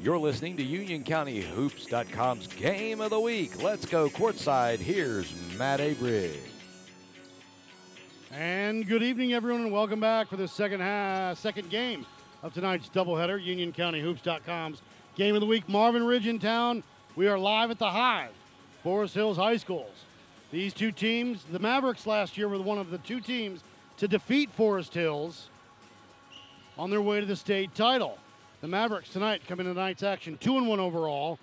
You're listening to UnionCountyHoops.com's Game of the Week. Let's go courtside. Here's Matt Abrig. And good evening, everyone, and welcome back for the second half, second game of tonight's doubleheader. UnionCountyHoops.com's Game of the Week. Marvin Ridge in town. We are live at the Hive, Forest Hills High Schools. These two teams, the Mavericks last year were one of the two teams to defeat Forest Hills on their way to the state title. The Mavericks tonight come into tonight's action 2 and 1 overall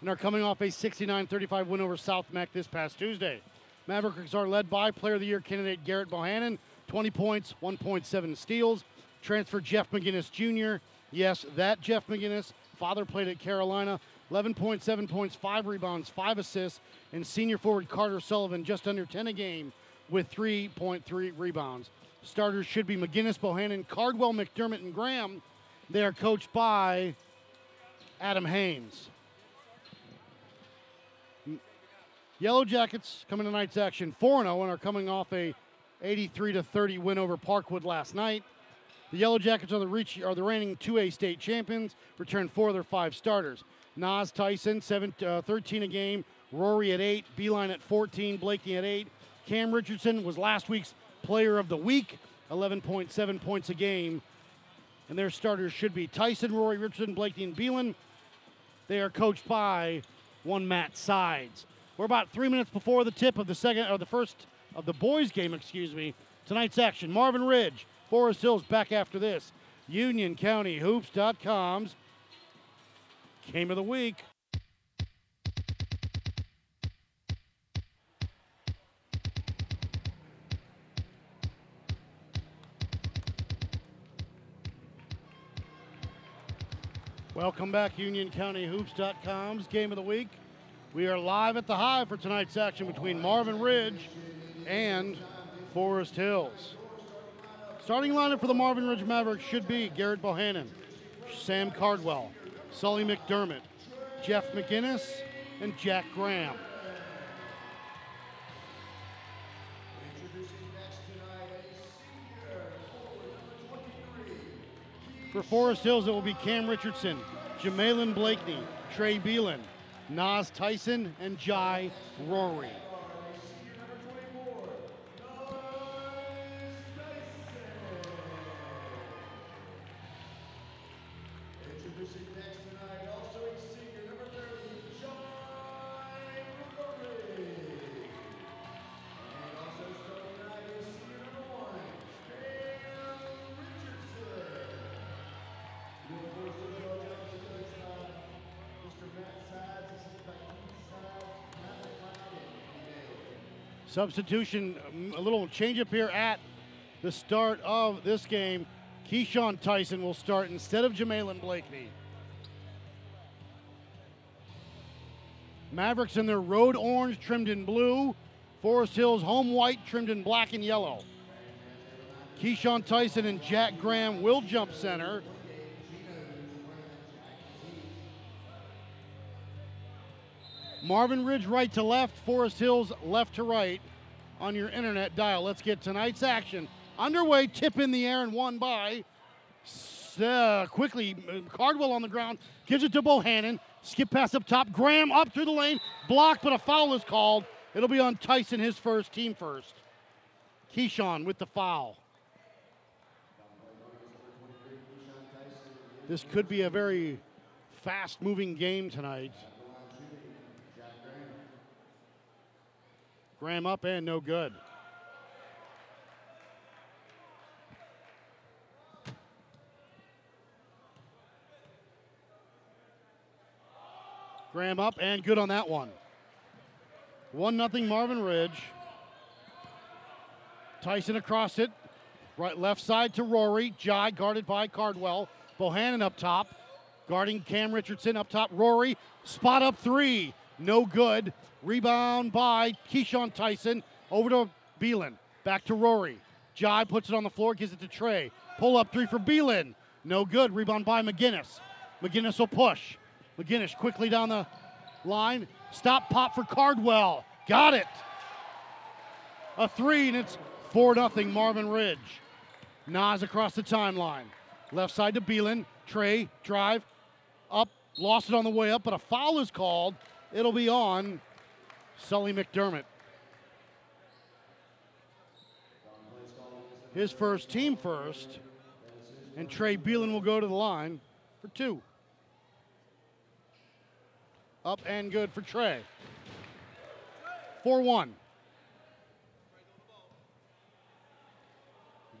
and are coming off a 69 35 win over South Meck this past Tuesday. Mavericks are led by Player of the Year candidate Garrett Bohannon, 20 points, 1.7 steals. Transfer Jeff McGinnis Jr. Yes, that Jeff McGinnis. Father played at Carolina. 11.7 points, 5 rebounds, 5 assists. And senior forward Carter Sullivan just under 10 a game with 3.3 rebounds. Starters should be McGinnis, Bohannon, Cardwell, McDermott, and Graham. They are coached by Adam Haynes. Yellow Jackets coming tonight's action 4 0 and are coming off a 83 to 30 win over Parkwood last night. The Yellow Jackets are the, reach, are the reigning 2A state champions, return four of their five starters. Nas Tyson, seven, uh, 13 a game. Rory at 8. Beelan at 14. Blakeney at 8. Cam Richardson was last week's player of the week, 11.7 points a game. And their starters should be Tyson, Rory, Richardson, Blakeney, and Beelan. They are coached by one Matt Sides. We're about three minutes before the tip of the second or the first of the boys' game, excuse me. Tonight's action: Marvin Ridge, Forest Hills. Back after this, UnionCountyHoops.com's game of the week. Welcome back, UnionCountyHoops.com's game of the week. We are live at the Hive for tonight's action between Marvin Ridge and Forest Hills. Starting lineup for the Marvin Ridge Mavericks should be Garrett Bohannon, Sam Cardwell, Sully McDermott, Jeff McGinnis, and Jack Graham. Forest Hills, it will be Cam Richardson, Jamalin Blakeney, Trey Beelan, Nas Tyson, and Jai Rory. Substitution, um, a little change up here at the start of this game. Keyshawn Tyson will start instead of Jamalin Blakeney. Mavericks in their road orange trimmed in blue. Forest Hills home white trimmed in black and yellow. Keyshawn Tyson and Jack Graham will jump center. Marvin Ridge right to left, Forest Hills left to right on your internet dial. Let's get tonight's action underway. Tip in the air and one by. Uh, quickly, Cardwell on the ground gives it to Bohannon. Skip pass up top. Graham up through the lane. Blocked, but a foul is called. It'll be on Tyson, his first, team first. Keyshawn with the foul. This could be a very fast moving game tonight. Graham up and no good. Graham up and good on that one. 1 nothing Marvin Ridge. Tyson across it. Right left side to Rory. Jai guarded by Cardwell. Bohannon up top. Guarding Cam Richardson up top. Rory. Spot up three. No good. Rebound by Keyshawn Tyson. Over to Beelan. Back to Rory. Jai puts it on the floor, gives it to Trey. Pull up three for Beelan. No good. Rebound by McGinnis. McGinnis will push. McGinnis quickly down the line. Stop pop for Cardwell. Got it. A three, and it's 4 0 Marvin Ridge. Nas across the timeline. Left side to Beelan. Trey, drive, up, lost it on the way up, but a foul is called. It'll be on Sully McDermott. His first, team first. And Trey Beelan will go to the line for two. Up and good for Trey. 4 1.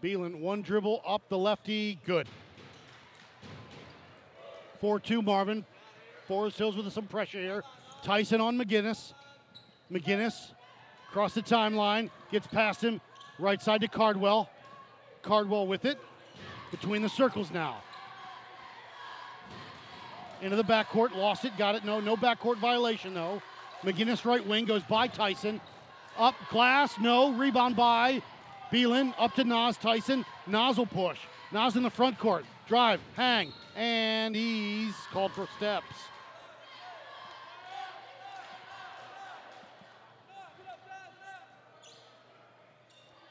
Beelan, one dribble up the lefty, good. 4 2 Marvin. Forest Hills with some pressure here. Tyson on McGinnis. McGinnis across the timeline, gets past him, right side to Cardwell. Cardwell with it. Between the circles now. Into the backcourt, lost it, got it. No, no backcourt violation though. McGinnis right wing goes by Tyson. Up glass, no. Rebound by Beelan. Up to Nas Tyson. Nas will push. Nas in the front court. Drive, hang, and he's called for steps.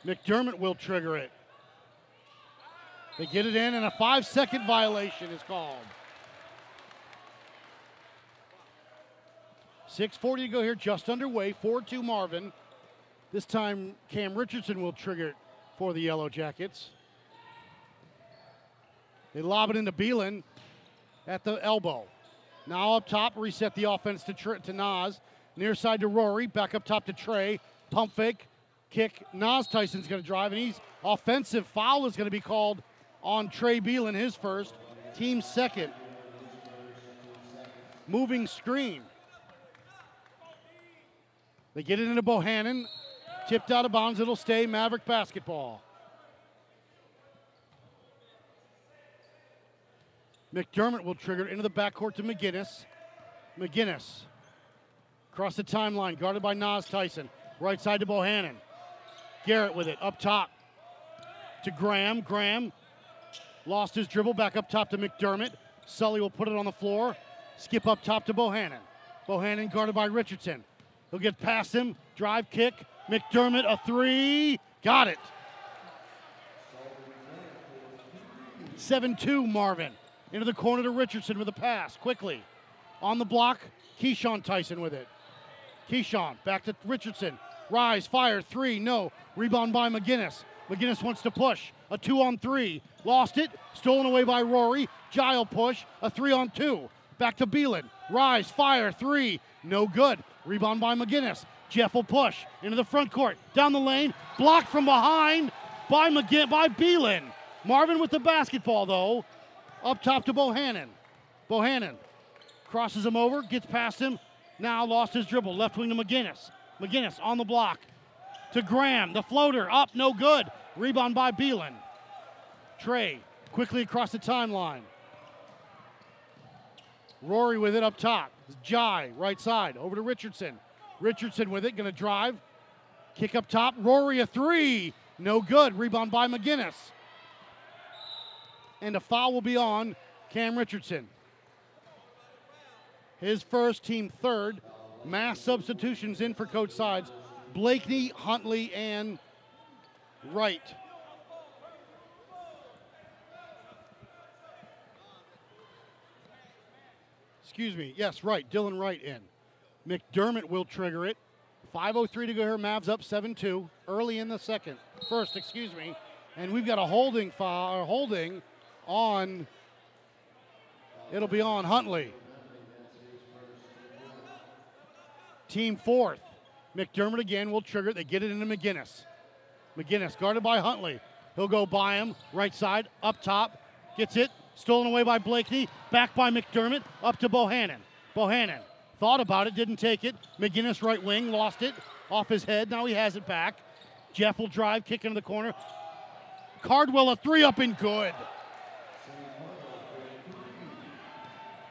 McDermott will trigger it. They get it in, and a five second violation is called. 6.40 to go here, just underway. 4 2 Marvin. This time, Cam Richardson will trigger it for the Yellow Jackets. They lob it into Beelan at the elbow. Now up top, reset the offense to, to Nas. Near side to Rory. Back up top to Trey. Pump fake. Kick. Nas Tyson's going to drive, and he's offensive foul is going to be called on Trey Beelan, his first. Team second. Moving screen. They get it into Bohannon. Tipped out of bounds. It'll stay Maverick basketball. McDermott will trigger it into the backcourt to McGinnis. McGinnis across the timeline, guarded by Nas Tyson. Right side to Bohannon. Garrett with it up top to Graham. Graham lost his dribble back up top to McDermott. Sully will put it on the floor. Skip up top to Bohannon. Bohannon guarded by Richardson. He'll get past him. Drive kick. McDermott a three. Got it. 7 2 Marvin. Into the corner to Richardson with a pass. Quickly. On the block, Keyshawn Tyson with it. Keyshawn back to Richardson. Rise, fire, three, no. Rebound by McGinnis. McGinnis wants to push. A two on three. Lost it. Stolen away by Rory. Jai'll push. A three on two. Back to Beelan. Rise, fire, three. No good. Rebound by McGinnis. Jeff will push into the front court. Down the lane. Blocked from behind by McGinn by Beelan. Marvin with the basketball though. Up top to Bohannon. Bohannon crosses him over, gets past him. Now lost his dribble. Left wing to McGinnis. McGinnis on the block to Graham. The floater up, no good. Rebound by Beelan. Trey quickly across the timeline. Rory with it up top. Jai, right side, over to Richardson. Richardson with it, gonna drive. Kick up top. Rory a three. No good. Rebound by McGinnis. And a foul will be on Cam Richardson. His first, team third. Mass substitutions in for Coach Sides. Blakeney, Huntley, and Wright. Excuse me. Yes, right. Dylan Wright in. McDermott will trigger it. 5.03 to go here. Mavs up 7 2 early in the second. First, excuse me. And we've got a holding foul, holding on, it'll be on Huntley. Team fourth. McDermott again will trigger. They get it into McGinnis. McGinnis guarded by Huntley. He'll go by him. Right side, up top. Gets it. Stolen away by Blakeney. Back by McDermott. Up to Bohannon. Bohannon thought about it, didn't take it. McGinnis right wing, lost it off his head. Now he has it back. Jeff will drive, kick into the corner. Cardwell a three up and good.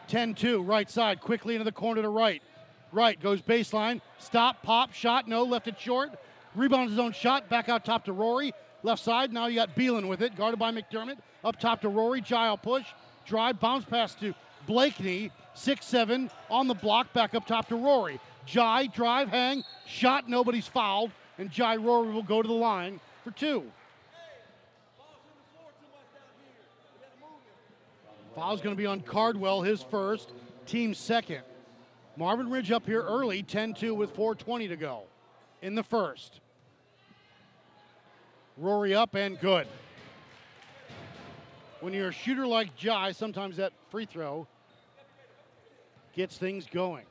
10 2, right side, quickly into the corner to right. Right, goes baseline, stop, pop, shot, no, left it short. Rebounds his own shot, back out top to Rory. Left side, now you got Beelan with it, guarded by McDermott. Up top to Rory, Jai'll push, drive, bounce pass to Blakeney, 6 7 on the block, back up top to Rory. Jai, drive, hang, shot, nobody's fouled, and Jai Rory will go to the line for two. Foul's going to be on Cardwell, his first, team second. Marvin Ridge up here early, 10 2 with 4.20 to go in the first. Rory up and good. When you're a shooter like Jai, sometimes that free throw gets things going.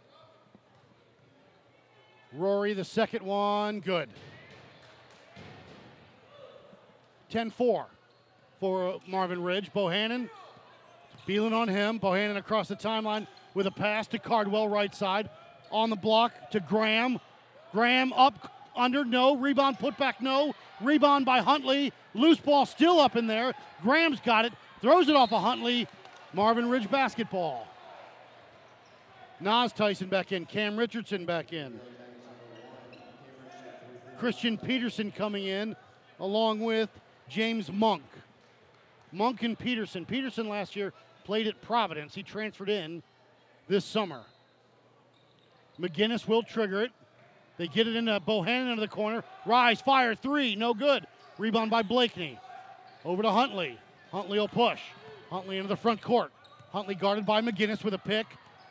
Rory, the second one, good. 10 4 for Marvin Ridge. Bohannon, Beelan on him. Bohannon across the timeline with a pass to Cardwell, right side. On the block to Graham. Graham up under, no. Rebound, put back, no. Rebound by Huntley. Loose ball still up in there. Graham's got it. Throws it off of Huntley. Marvin Ridge basketball. Nas Tyson back in. Cam Richardson back in. Christian Peterson coming in along with James Monk. Monk and Peterson. Peterson last year played at Providence. He transferred in this summer. McGinnis will trigger it. They get it into Bohannon into the corner. Rise, fire, three, no good. Rebound by Blakeney. Over to Huntley. Huntley will push. Huntley into the front court. Huntley guarded by McGinnis with a pick.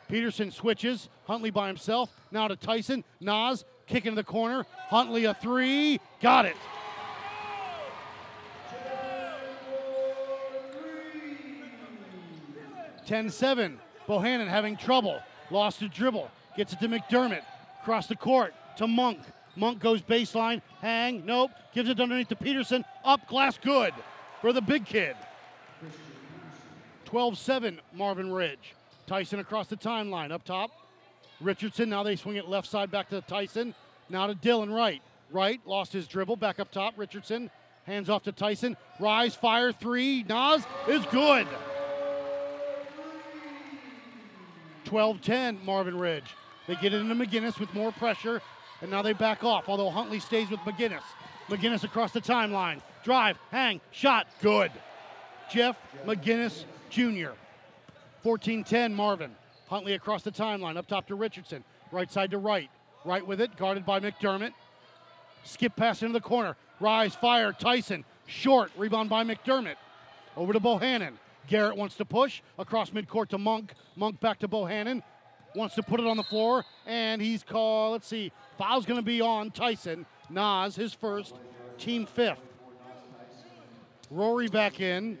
Peterson switches. Huntley by himself. Now to Tyson. Nas kick into the corner. Huntley a three. Got it. Ten-seven. Bohannon having trouble. Lost a dribble. Gets it to McDermott. Across the court to Monk. Monk goes baseline. Hang. Nope. Gives it underneath to Peterson. Up glass. Good for the big kid. 12 7 Marvin Ridge. Tyson across the timeline. Up top. Richardson. Now they swing it left side back to Tyson. Now to Dylan Wright. Wright lost his dribble. Back up top. Richardson. Hands off to Tyson. Rise, fire, three. Nas is good. 12 10 Marvin Ridge. They get it into McGinnis with more pressure, and now they back off, although Huntley stays with McGinnis. McGinnis across the timeline. Drive, hang, shot, good. Jeff McGinnis Jr. 14 10 Marvin. Huntley across the timeline, up top to Richardson. Right side to right. Right with it, guarded by McDermott. Skip pass into the corner. Rise, fire, Tyson. Short, rebound by McDermott. Over to Bohannon. Garrett wants to push across midcourt to Monk. Monk back to Bohannon. Wants to put it on the floor, and he's called. Let's see. Foul's going to be on Tyson. Nas, his first, team fifth. Rory back in.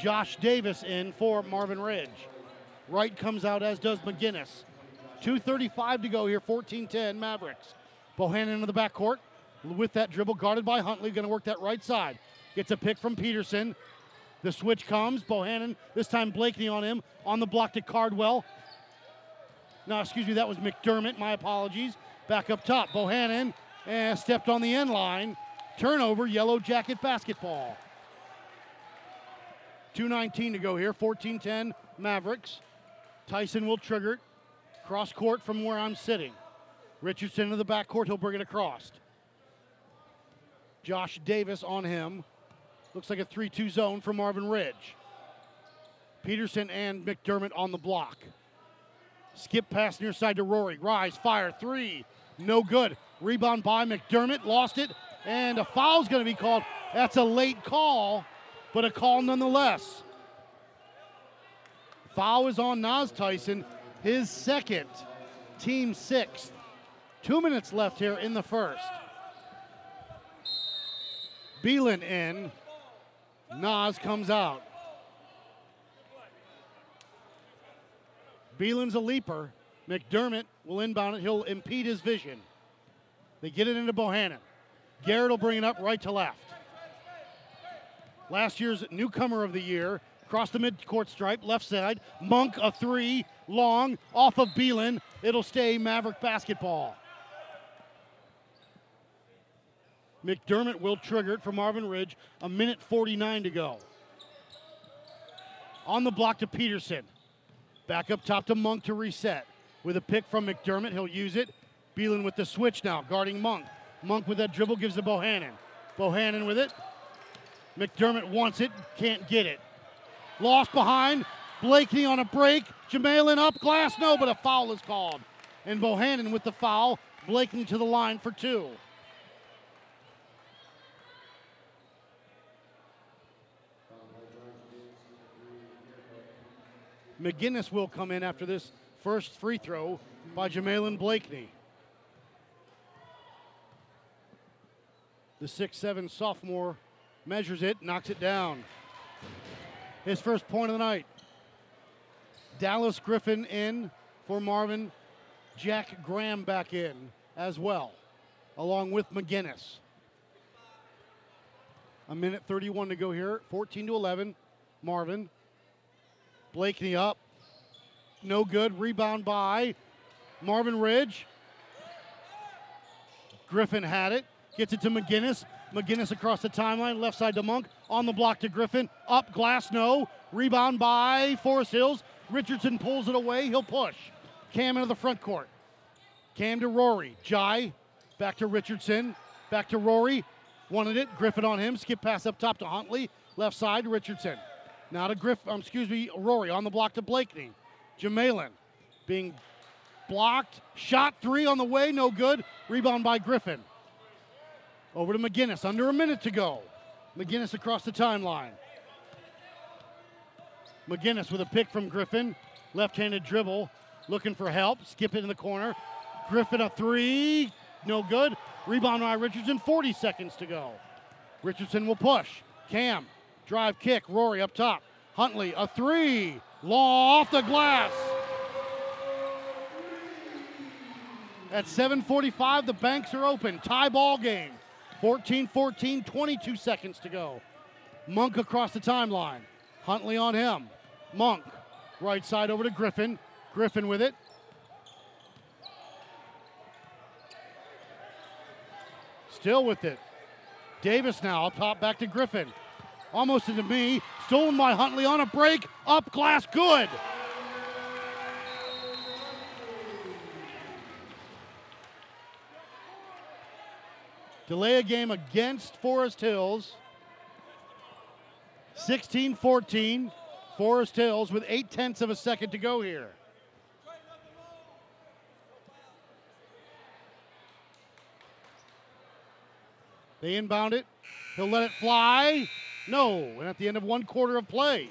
Josh Davis in for Marvin Ridge. Wright comes out, as does McGinnis. 2.35 to go here, 14 10 Mavericks. Bohannon into the backcourt with that dribble, guarded by Huntley, going to work that right side. Gets a pick from Peterson. The switch comes. Bohannon, this time Blakeney on him. On the block to Cardwell. No, excuse me, that was McDermott. My apologies. Back up top. Bohannon and stepped on the end line. Turnover, yellow jacket basketball. 2.19 to go here. 14 10 Mavericks. Tyson will trigger it. Cross court from where I'm sitting. Richardson to the back court. He'll bring it across. Josh Davis on him. Looks like a 3 2 zone for Marvin Ridge. Peterson and McDermott on the block. Skip pass near side to Rory. Rise, fire, three. No good. Rebound by McDermott. Lost it. And a foul's going to be called. That's a late call, but a call nonetheless. Foul is on Nas Tyson, his second, team sixth. Two minutes left here in the first. Beelan in. Nas comes out. Beelan's a leaper. McDermott will inbound it. He'll impede his vision. They get it into Bohannon. Garrett will bring it up right to left. Last year's newcomer of the year, across the midcourt stripe, left side. Monk a three, long, off of Beelan. It'll stay Maverick basketball. McDermott will trigger it for Marvin Ridge. A minute 49 to go. On the block to Peterson. Back up top to Monk to reset. with a pick from McDermott. He'll use it. Beelan with the switch now, guarding Monk. Monk with that dribble gives to Bohannon. Bohannon with it. McDermott wants it, can't get it. Lost behind. Blakeney on a break. Jamalin up, glass no, but a foul is called. And Bohannon with the foul. Blakeney to the line for two. McGinnis will come in after this first free throw by Jamalin Blakeney. The six-seven sophomore measures it, knocks it down. His first point of the night. Dallas Griffin in for Marvin. Jack Graham back in as well, along with McGinnis. A minute 31 to go here. 14 to 11. Marvin. Blakeney up. No good. Rebound by Marvin Ridge. Griffin had it. Gets it to McGinnis. McGinnis across the timeline. Left side to Monk. On the block to Griffin. Up. Glass no. Rebound by Forest Hills. Richardson pulls it away. He'll push. Cam into the front court. Cam to Rory. Jai. Back to Richardson. Back to Rory. Wanted it. Griffin on him. Skip pass up top to Huntley. Left side, to Richardson. Now to Griff, um, excuse me, Rory on the block to Blakeney. Jamalin being blocked. Shot three on the way, no good. Rebound by Griffin. Over to McGinnis, under a minute to go. McGinnis across the timeline. McGinnis with a pick from Griffin. Left handed dribble, looking for help. Skip it in the corner. Griffin a three, no good. Rebound by Richardson, 40 seconds to go. Richardson will push. Cam, drive kick. Rory up top. Huntley, a three. Law off the glass. At 7:45, the banks are open. Tie ball game. 14-14, 22 seconds to go. Monk across the timeline. Huntley on him. Monk, right side over to Griffin. Griffin with it. Still with it. Davis now up top back to Griffin. Almost into me. Stolen by Huntley on a break. Up glass, good. Delay a game against Forest Hills. 16 14. Forest Hills with eight tenths of a second to go here. They inbound it. He'll let it fly. No. And at the end of one quarter of play,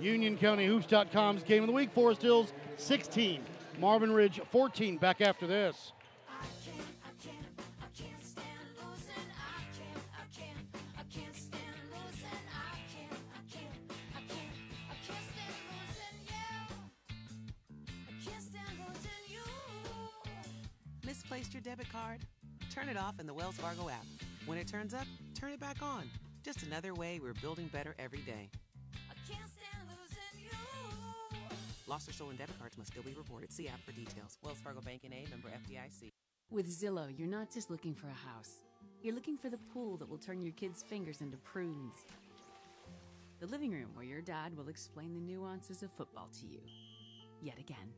UnionCountyHoops.com's game of the week. Forest Hills 16. Marvin Ridge 14. Back after this. Misplaced your debit card? Turn it off in the Wells Fargo app. When it turns up, turn it back on. Just another way we're building better every day. I can't stand losing you. Lost or stolen debit cards must still be reported. See app for details. Wells Fargo Bank and A member FDIC. With Zillow, you're not just looking for a house. You're looking for the pool that will turn your kids' fingers into prunes. The living room where your dad will explain the nuances of football to you. Yet again.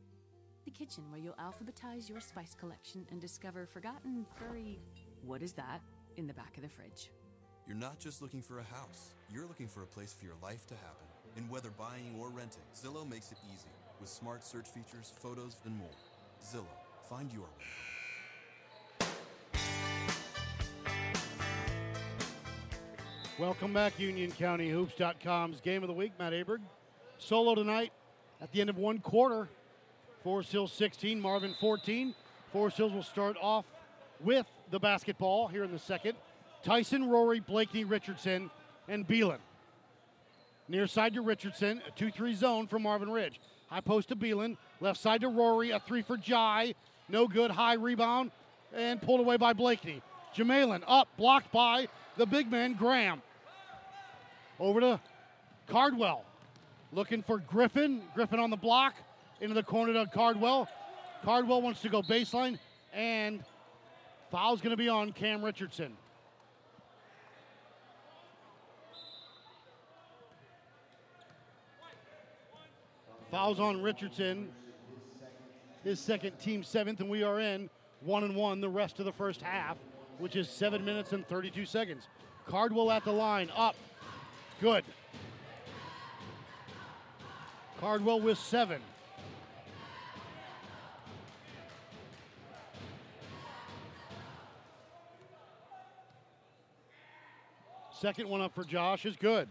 The kitchen where you'll alphabetize your spice collection and discover forgotten furry. What is that? in the back of the fridge. You're not just looking for a house, you're looking for a place for your life to happen. And whether buying or renting, Zillow makes it easy with smart search features, photos, and more. Zillow, find your way. Welcome back, UnionCountyHoops.com's game of the week. Matt Aberg, solo tonight at the end of one quarter. Forest Hills 16, Marvin 14. Forest Hills will start off with the basketball here in the second. Tyson, Rory, Blakeney, Richardson, and Beelan. Near side to Richardson, a 2 3 zone from Marvin Ridge. High post to Beelan. Left side to Rory, a three for Jai. No good. High rebound and pulled away by Blakeney. Jamalin up, blocked by the big man, Graham. Over to Cardwell. Looking for Griffin. Griffin on the block. Into the corner to Cardwell. Cardwell wants to go baseline, and foul's going to be on Cam Richardson. Foul's on Richardson. his second team seventh, and we are in one and one the rest of the first half, which is seven minutes and 32 seconds. Cardwell at the line, up. Good. Cardwell with seven. Second one up for Josh is good.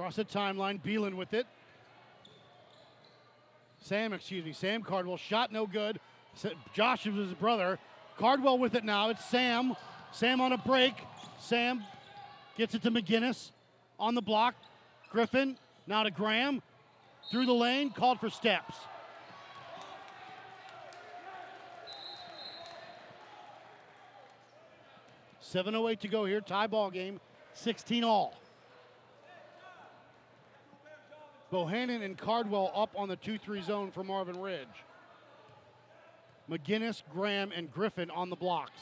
Across the timeline, Beelan with it. Sam, excuse me, Sam Cardwell shot no good. Josh was his brother. Cardwell with it now. It's Sam. Sam on a break. Sam gets it to McGinnis on the block. Griffin now to Graham through the lane, called for steps. Seven oh eight to go here. Tie ball game. 16 all. Bohannon and Cardwell up on the 2 3 zone for Marvin Ridge. McGinnis, Graham, and Griffin on the blocks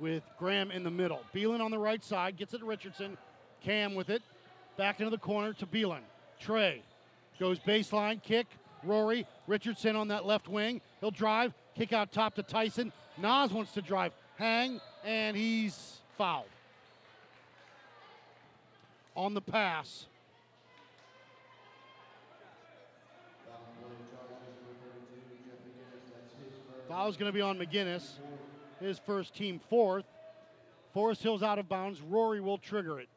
with Graham in the middle. Beelan on the right side gets it to Richardson. Cam with it. Back into the corner to Beelan. Trey goes baseline, kick. Rory. Richardson on that left wing. He'll drive, kick out top to Tyson. Nas wants to drive, hang, and he's fouled. On the pass, Foul's going to be on McGinnis. His first team fourth. Forest Hill's out of bounds. Rory will trigger it.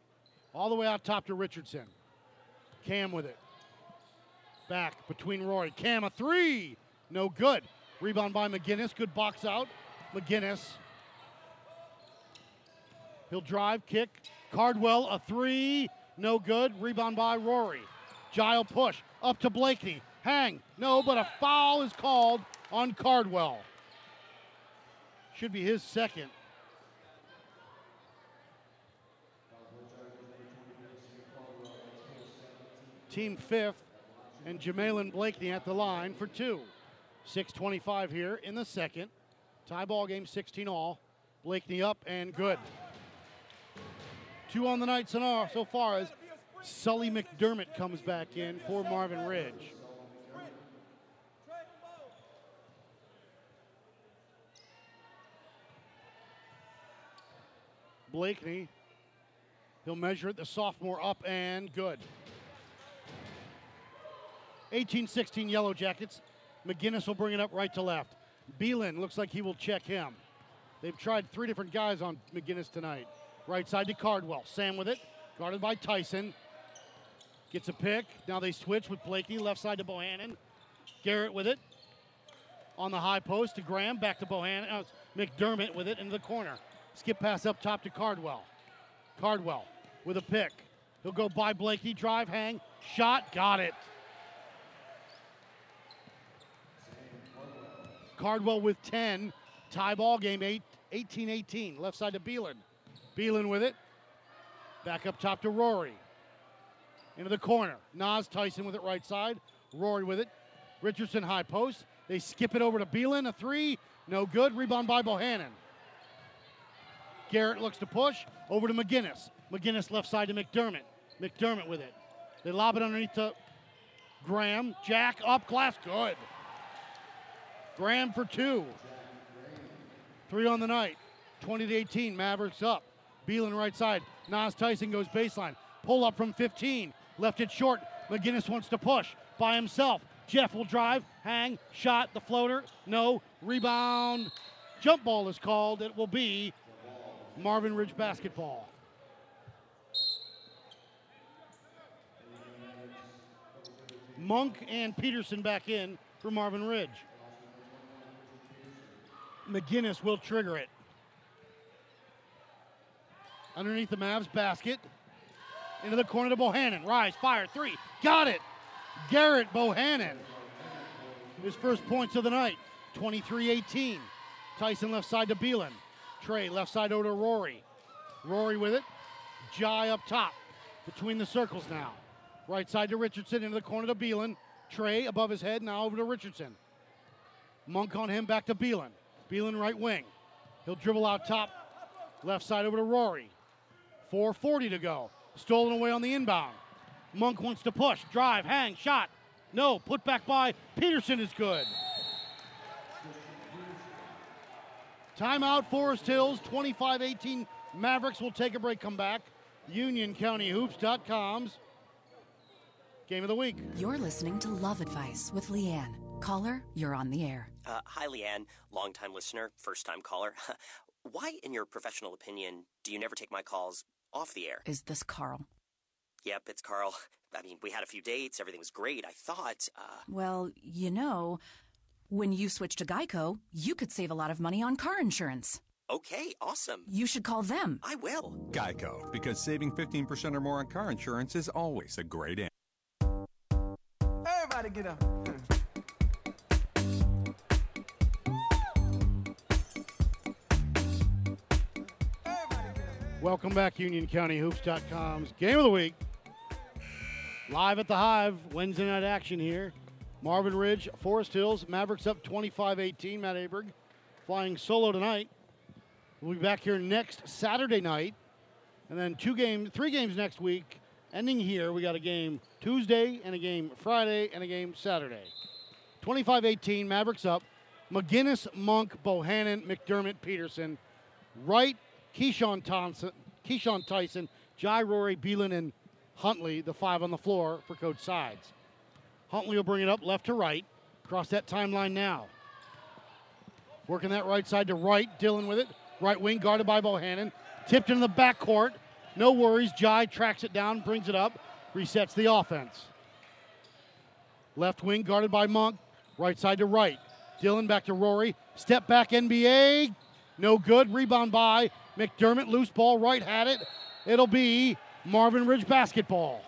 All the way out top to Richardson. Cam with it. Back between Rory. Cam a three. No good. Rebound by McGinnis. Good box out. McGinnis. He'll drive, kick. Cardwell a three. No good. Rebound by Rory. Jai'll push. Up to Blakeney. Hang. No, but a foul is called on Cardwell. Should be his second. Team fifth, and Jamalin Blakeney at the line for two. 6.25 here in the second. Tie ball game 16 all. Blakeney up and good. Two on the night so far as Sully McDermott comes back in for Marvin Ridge. Blakeney. He'll measure it, the sophomore up and good. 18 16 Yellow Jackets. McGinnis will bring it up right to left. Beelan looks like he will check him. They've tried three different guys on McGinnis tonight. Right side to Cardwell. Sam with it, guarded by Tyson. Gets a pick. Now they switch with Blakey. Left side to Bohannon. Garrett with it. On the high post to Graham. Back to Bohannon. Uh, McDermott with it into the corner. Skip pass up top to Cardwell. Cardwell with a pick. He'll go by Blakey. Drive, hang, shot. Got it. Cardwell with 10. Tie ball game, 8, 18-18. Left side to Beelan. Beelan with it. Back up top to Rory. Into the corner. Nas Tyson with it right side. Rory with it. Richardson high post. They skip it over to Beelan. A three. No good. Rebound by Bohannon. Garrett looks to push. Over to McGinnis. McGinnis left side to McDermott. McDermott with it. They lob it underneath to Graham. Jack up. Glass. Good. Graham for two. Three on the night. 20 to 18. Mavericks up. Beelan right side. Nas Tyson goes baseline. Pull up from 15. Left it short. McGinnis wants to push by himself. Jeff will drive. Hang. Shot. The floater. No. Rebound. Jump ball is called. It will be Marvin Ridge basketball. Monk and Peterson back in for Marvin Ridge. McGinnis will trigger it. Underneath the Mavs basket. Into the corner to Bohannon. Rise, fire, three. Got it. Garrett Bohannon. His first points of the night. 23 18. Tyson left side to Beelan. Trey left side over to Rory. Rory with it. Jai up top. Between the circles now. Right side to Richardson into the corner to Beelan. Trey above his head, now over to Richardson. Monk on him, back to Beelan. Beelan right wing. He'll dribble out top. Left side over to Rory. 4.40 to go. Stolen away on the inbound. Monk wants to push, drive, hang, shot. No, put back by Peterson is good. Timeout, Forest Hills, 25 18. Mavericks will take a break, come back. UnionCountyHoops.com's game of the week. You're listening to Love Advice with Leanne. Caller, you're on the air. Uh, hi, Leanne, longtime listener, first time caller. Why, in your professional opinion, do you never take my calls off the air? Is this Carl? Yep, it's Carl. I mean, we had a few dates, everything was great. I thought, uh, Well, you know, when you switch to Geico, you could save a lot of money on car insurance. okay, awesome. You should call them. I will. Geico, because saving 15% or more on car insurance is always a great end. Everybody get up. Welcome back, UnionCountyHoops.com's game of the week. Live at the Hive, Wednesday night action here. Marvin Ridge, Forest Hills, Mavericks up 25 18. Matt Aberg flying solo tonight. We'll be back here next Saturday night. And then two games, three games next week. Ending here, we got a game Tuesday and a game Friday and a game Saturday. 25 18, Mavericks up. McGinnis, Monk, Bohannon, McDermott, Peterson. Wright, Keyshawn Thompson, Keyshawn Tyson, Jai Rory, Beelan, and Huntley, the five on the floor for Coach Sides. Huntley will bring it up left to right. Cross that timeline now. Working that right side to right. Dylan with it. Right wing guarded by Bohannon. Tipped into the backcourt. No worries. Jai tracks it down, brings it up, resets the offense. Left wing guarded by Monk. Right side to right. Dylan back to Rory. Step back NBA. No good. Rebound by McDermott. Loose ball. Right had it. It'll be Marvin Ridge basketball.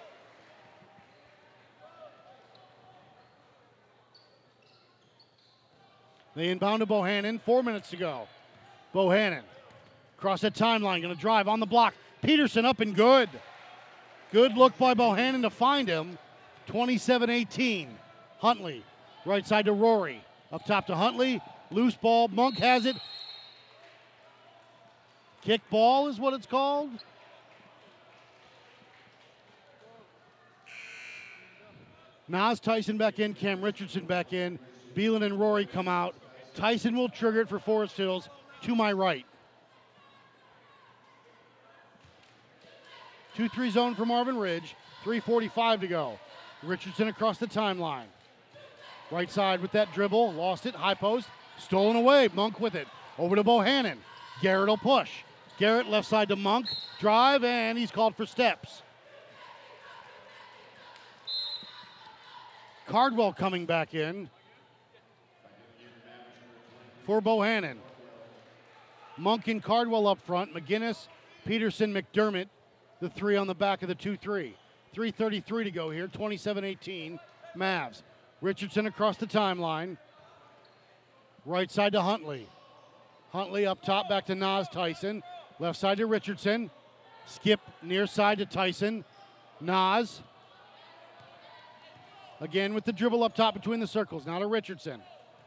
They inbound to Bohannon. Four minutes to go. Bohannon. Cross that timeline. Going to drive on the block. Peterson up and good. Good look by Bohannon to find him. 27 18. Huntley. Right side to Rory. Up top to Huntley. Loose ball. Monk has it. Kick ball is what it's called. Nas Tyson back in, Cam Richardson back in, Beelan and Rory come out. Tyson will trigger it for Forest Hills to my right. 2 3 zone for Marvin Ridge, 3.45 to go. Richardson across the timeline. Right side with that dribble, lost it, high post, stolen away. Monk with it. Over to Bohannon. Garrett will push. Garrett left side to Monk, drive, and he's called for steps. Cardwell coming back in for Bohannon. Monk and Cardwell up front. McGinnis, Peterson, McDermott, the three on the back of the 2 3. 3.33 to go here, 27 18. Mavs. Richardson across the timeline. Right side to Huntley. Huntley up top, back to Nas Tyson. Left side to Richardson. Skip near side to Tyson. Nas. Again with the dribble up top between the circles. Now to Richardson.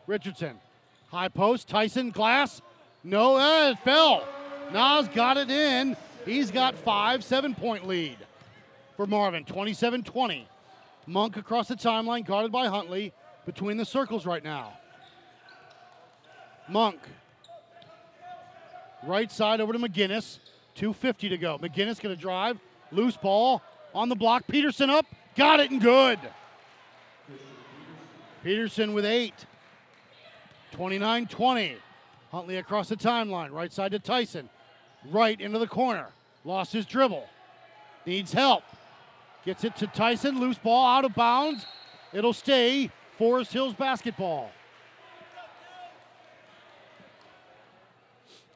Richardson. High post. Tyson. Glass. No, eh, it fell. Nas got it in. He's got five, seven point lead for Marvin. 27 20. Monk across the timeline, guarded by Huntley, between the circles right now. Monk. Right side over to McGinnis. 2.50 to go. McGinnis going to drive. Loose ball on the block. Peterson up. Got it and good. Peterson with eight. 29 20. Huntley across the timeline. Right side to Tyson. Right into the corner. Lost his dribble. Needs help. Gets it to Tyson. Loose ball out of bounds. It'll stay Forest Hills basketball.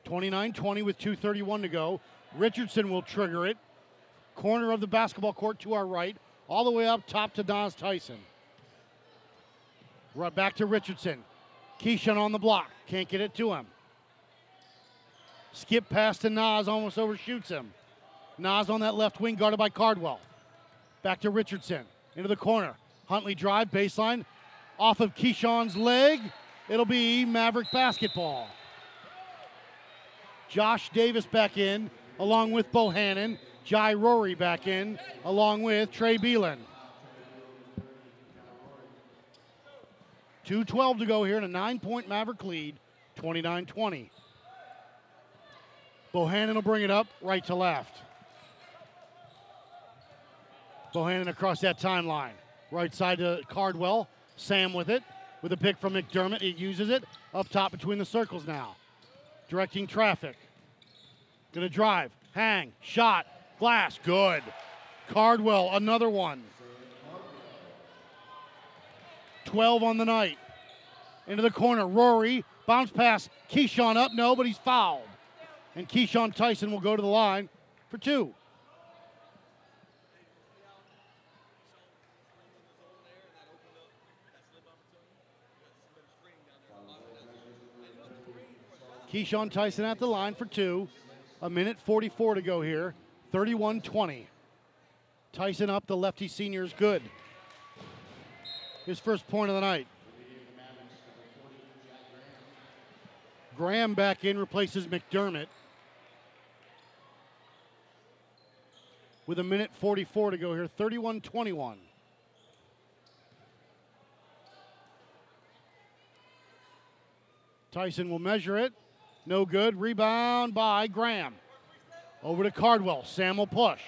29 20 with 2.31 to go. Richardson will trigger it. Corner of the basketball court to our right. All the way up top to Don's Tyson. Right back to Richardson. Keyshawn on the block. Can't get it to him. Skip pass to Nas, almost overshoots him. Nas on that left wing, guarded by Cardwell. Back to Richardson. Into the corner. Huntley drive, baseline. Off of Keyshawn's leg. It'll be Maverick basketball. Josh Davis back in, along with Bohannon. Jai Rory back in, along with Trey Beelan. 2.12 to go here in a nine point Maverick lead, 29 20. Bohannon will bring it up right to left. Bohannon across that timeline. Right side to Cardwell. Sam with it. With a pick from McDermott. He uses it. Up top between the circles now. Directing traffic. Gonna drive. Hang. Shot. Glass. Good. Cardwell, another one. 12 on the night. Into the corner. Rory. Bounce pass. Keyshawn up. No, but he's fouled. And Keyshawn Tyson will go to the line for two. Keyshawn Tyson at the line for two. A minute 44 to go here. 31 20. Tyson up. The lefty senior is good. His first point of the night. Graham back in replaces McDermott. With a minute 44 to go here. 31 21. Tyson will measure it. No good. Rebound by Graham. Over to Cardwell. Sam will push.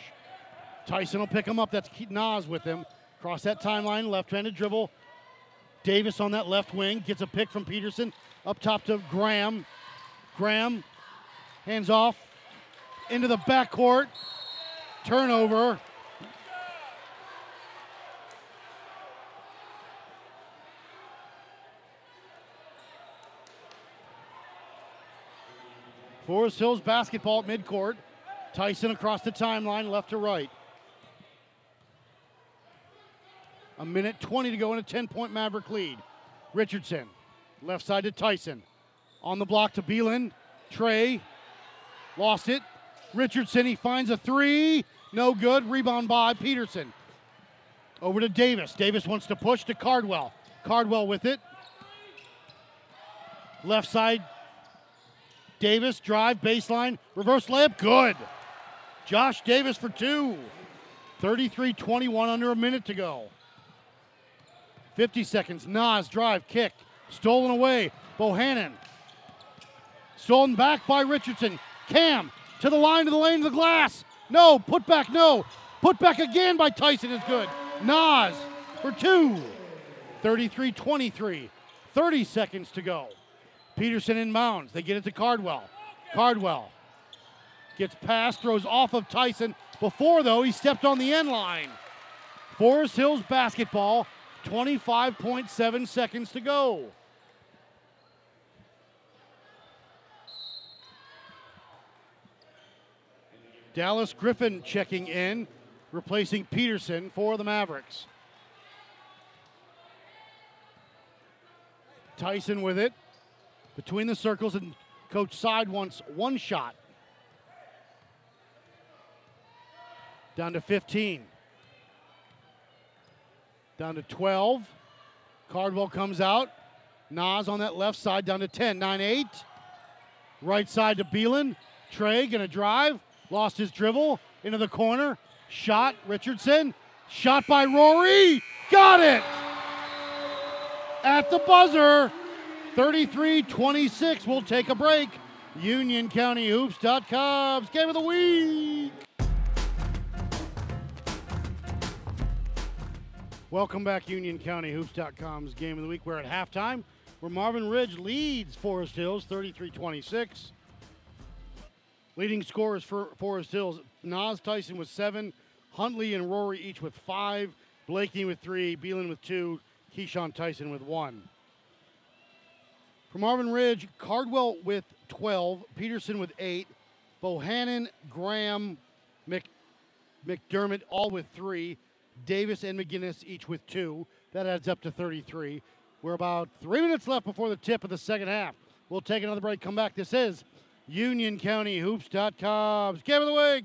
Tyson will pick him up. That's Nas with him. Cross that timeline. Left handed dribble. Davis on that left wing. Gets a pick from Peterson. Up top to Graham. Graham. Hands off. Into the backcourt. Turnover. Forest Hills basketball at midcourt. Tyson across the timeline, left to right. A minute 20 to go in a 10 point Maverick lead. Richardson, left side to Tyson. On the block to Beelan. Trey, lost it. Richardson, he finds a three. No good. Rebound by Peterson. Over to Davis. Davis wants to push to Cardwell. Cardwell with it. Left side Davis, drive, baseline, reverse layup, good. Josh Davis for two. 33 21, under a minute to go. 50 seconds. Nas, drive, kick, stolen away. Bohannon. Stolen back by Richardson. Cam to the line, to the lane, to the glass. No, put back, no. Put back again by Tyson is good. Nas for two. 33 23. 30 seconds to go. Peterson in inbounds. They get it to Cardwell. Cardwell gets past, throws off of Tyson. Before, though, he stepped on the end line. Forest Hills basketball, 25.7 seconds to go. Dallas Griffin checking in, replacing Peterson for the Mavericks. Tyson with it between the circles, and Coach Side wants one shot. Down to 15. Down to 12. Cardwell comes out. Nas on that left side down to 10. 9 8. Right side to Beelan. Trey gonna drive. Lost his dribble. Into the corner. Shot. Richardson. Shot by Rory. Got it! At the buzzer. 33 26. We'll take a break. UnionCountyHoops.com's game of the week. Welcome back, UnionCountyHoops.com's game of the week. We're at halftime where Marvin Ridge leads Forest Hills 33 26. Leading scorers for Forest Hills Nas Tyson with seven, Huntley and Rory each with five, Blakeney with three, Beelan with two, Keyshawn Tyson with one. For Marvin Ridge, Cardwell with 12, Peterson with 8, Bohannon, Graham, Mc, McDermott all with 3, Davis and McGinnis each with 2. That adds up to 33. We're about three minutes left before the tip of the second half. We'll take another break, come back. This is UnionCountyHoops.com's Game of the Week.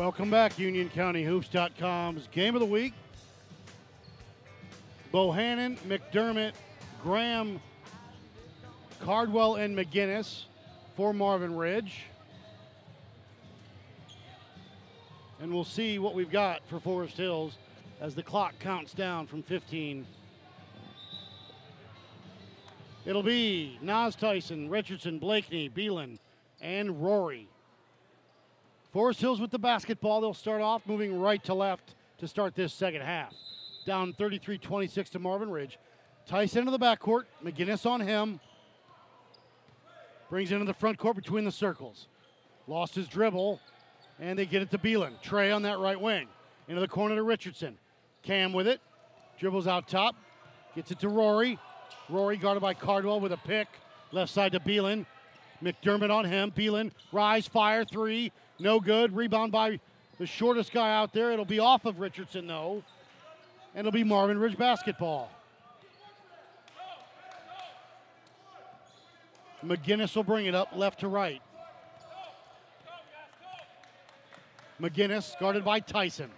Welcome back, UnionCountyHoops.com's game of the week. Bohannon, McDermott, Graham, Cardwell, and McGinnis for Marvin Ridge. And we'll see what we've got for Forest Hills as the clock counts down from 15. It'll be Nas Tyson, Richardson, Blakeney, Beelan, and Rory. Forest Hills with the basketball. They'll start off moving right to left to start this second half. Down 33 26 to Marvin Ridge. Tyson into the backcourt. McGinnis on him. Brings it into the front court between the circles. Lost his dribble, and they get it to Beelan. Trey on that right wing. Into the corner to Richardson. Cam with it. Dribbles out top. Gets it to Rory. Rory guarded by Cardwell with a pick. Left side to Beelan. McDermott on him. Beelan, rise, fire, three. No good. Rebound by the shortest guy out there. It'll be off of Richardson, though. And it'll be Marvin Ridge basketball. McGinnis will bring it up left to right. McGinnis guarded by Tyson.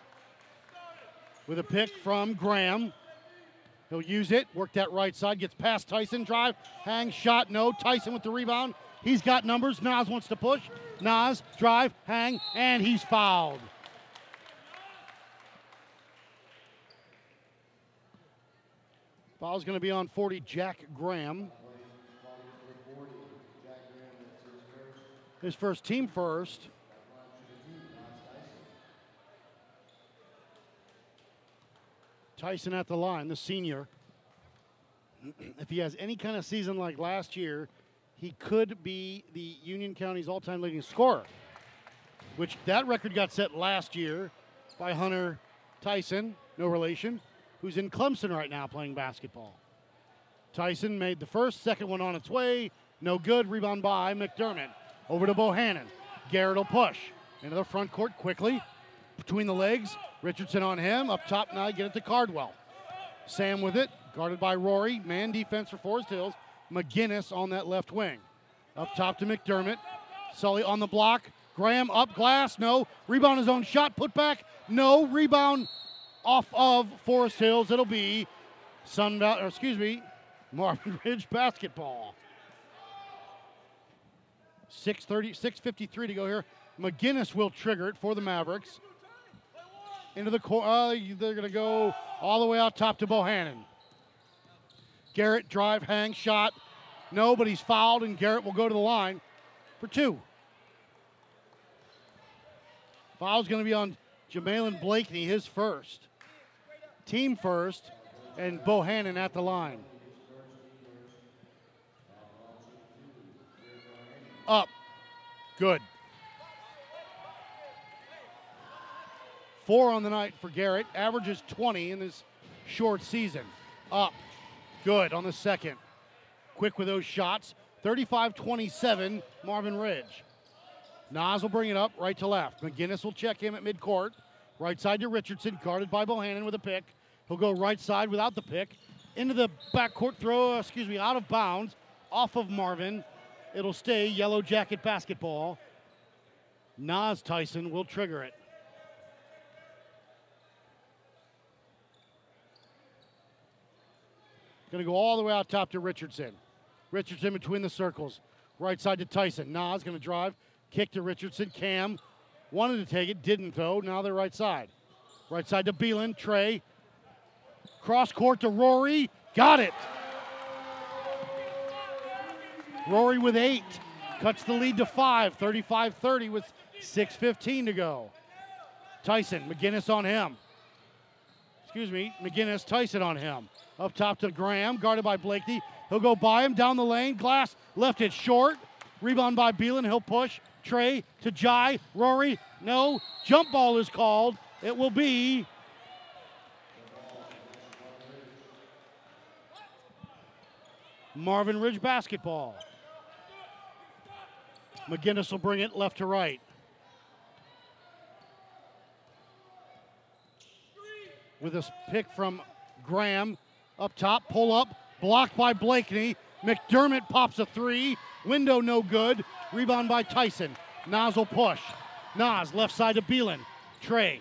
With a pick from Graham. He'll use it, work that right side, gets past Tyson, drive, hang, shot, no. Tyson with the rebound. He's got numbers. Nas wants to push. Nas, drive, hang, and he's fouled. Foul's going to be on 40, Jack Graham. His first team first. Tyson at the line, the senior. if he has any kind of season like last year, he could be the Union County's all-time leading scorer. Which that record got set last year by Hunter Tyson, no relation, who's in Clemson right now playing basketball. Tyson made the first, second one on its way, no good. Rebound by McDermott. Over to Bohannon. Garrett will push into the front court quickly between the legs. Richardson on him. Up top now, get it to Cardwell. Sam with it, guarded by Rory. Man defense for Forest Hills. McGinnis on that left wing. Up top to McDermott. Sully on the block. Graham up glass. No. Rebound his own shot. Put back. No. Rebound off of Forest Hills. It'll be Sun Valley, or excuse me, Marvin Ridge basketball. 630, 653 to go here. McGinnis will trigger it for the Mavericks. Into the corner. Uh, they're going to go all the way out top to Bohannon. Garrett drive, hang, shot. No, but he's fouled, and Garrett will go to the line for two. Foul's going to be on Jamalin Blakeney, his first. Team first, and Bohannon at the line. Up. Good. Four on the night for Garrett. Averages 20 in this short season. Up. Good on the second. Quick with those shots. 35 27, Marvin Ridge. Nas will bring it up right to left. McGinnis will check him at midcourt. Right side to Richardson, guarded by Bohannon with a pick. He'll go right side without the pick. into the backcourt throw, excuse me, out of bounds, off of Marvin. It'll stay yellow jacket basketball. Nas Tyson will trigger it. Going to go all the way out top to Richardson. Richardson between the circles. Right side to Tyson. Nas going to drive. Kick to Richardson. Cam wanted to take it, didn't though. Now they're right side. Right side to Beelan. Trey. Cross court to Rory. Got it. Rory with eight. Cuts the lead to five. 35 30 with 6.15 to go. Tyson. McGinnis on him. Excuse me. McGinnis. Tyson on him. Up top to Graham. Guarded by Blakely. He'll go by him down the lane. Glass left it short. Rebound by Beelan. He'll push. Trey to Jai. Rory. No. Jump ball is called. It will be Marvin Ridge basketball. McGinnis will bring it left to right. With a pick from Graham up top, pull up, blocked by Blakeney. McDermott pops a three. Window no good. Rebound by Tyson. Nas will push. Nas left side to Beelan. Trey.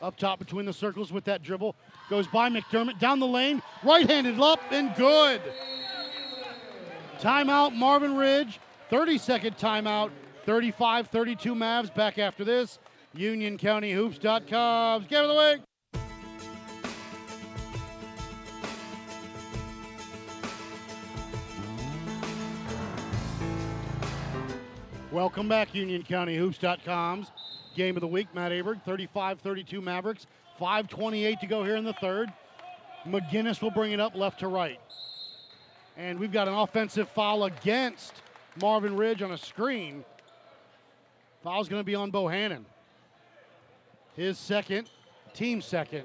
Up top between the circles with that dribble. Goes by McDermott down the lane. Right handed up and good. Timeout, Marvin Ridge. 30 second timeout. 35 32 Mavs back after this. UnionCountyHoops.com's Game of the Week. Welcome back, UnionCountyHoops.com's Game of the Week. Matt Aberg, 35 32 Mavericks. 5.28 to go here in the third. McGinnis will bring it up left to right. And we've got an offensive foul against Marvin Ridge on a screen. Foul's going to be on Bohannon. His second, team second.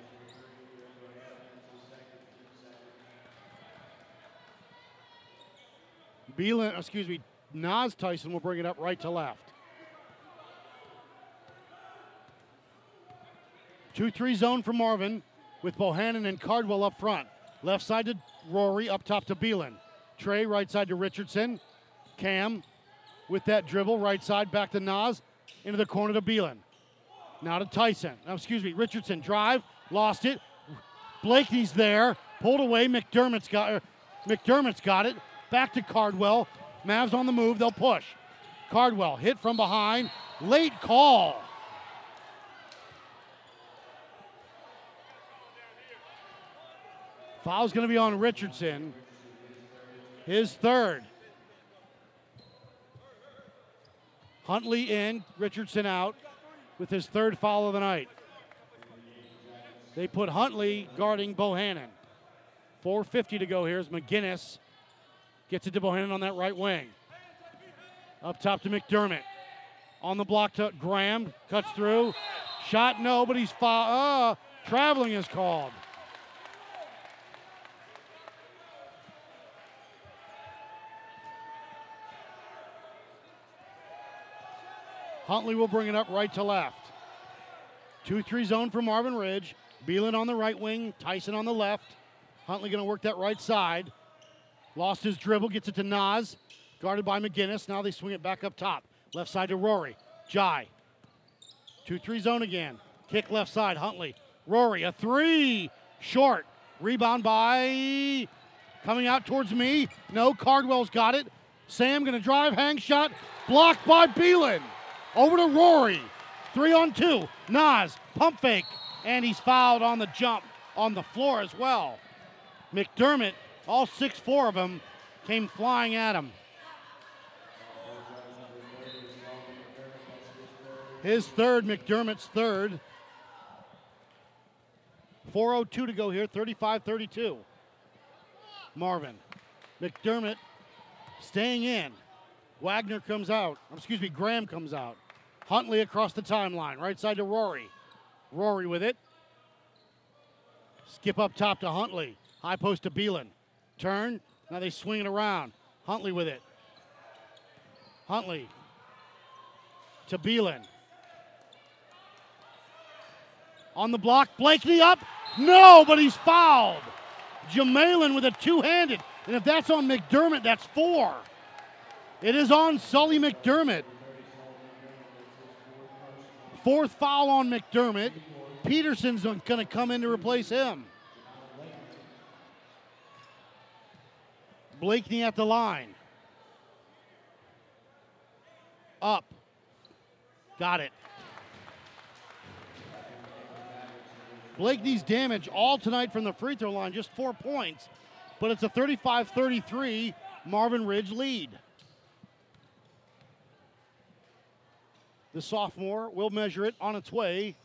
Beelan, excuse me, Nas Tyson will bring it up right to left. 2 3 zone for Marvin with Bohannon and Cardwell up front. Left side to Rory, up top to Beelan. Trey, right side to Richardson. Cam with that dribble, right side back to Nas, into the corner to Beelan. Now to Tyson. Now, excuse me, Richardson drive, lost it. Blakeney's there, pulled away. McDermott's got er, McDermott's got it. Back to Cardwell. Mavs on the move. They'll push. Cardwell hit from behind. Late call. Foul's going to be on Richardson. His third. Huntley in, Richardson out with his third foul of the night. They put Huntley guarding Bohannon. 4.50 to go here as McGinnis gets it to Bohannon on that right wing. Up top to McDermott. On the block to Graham. Cuts through. Shot no, but he's foul. Uh, traveling is called. Huntley will bring it up right to left. 2 3 zone for Marvin Ridge. Beelan on the right wing, Tyson on the left. Huntley going to work that right side. Lost his dribble, gets it to Nas. Guarded by McGinnis. Now they swing it back up top. Left side to Rory. Jai. 2 3 zone again. Kick left side, Huntley. Rory, a three. Short. Rebound by. Coming out towards me. No, Cardwell's got it. Sam going to drive, hang shot. Blocked by Beelan. Over to Rory. Three on two. Nas, pump fake. And he's fouled on the jump on the floor as well. McDermott, all six, four of them, came flying at him. His third, McDermott's third. 4.02 to go here, 35 32. Marvin. McDermott staying in. Wagner comes out. Excuse me, Graham comes out. Huntley across the timeline. Right side to Rory. Rory with it. Skip up top to Huntley. High post to Beelan. Turn. Now they swing it around. Huntley with it. Huntley to Beelan. On the block, Blakeney up. No, but he's fouled. Jamalin with a two handed. And if that's on McDermott, that's four. It is on Sully McDermott. Fourth foul on McDermott. Peterson's going to come in to replace him. Blakeney at the line. Up. Got it. Blakeney's damage all tonight from the free throw line, just four points, but it's a 35 33 Marvin Ridge lead. The sophomore will measure it on its way.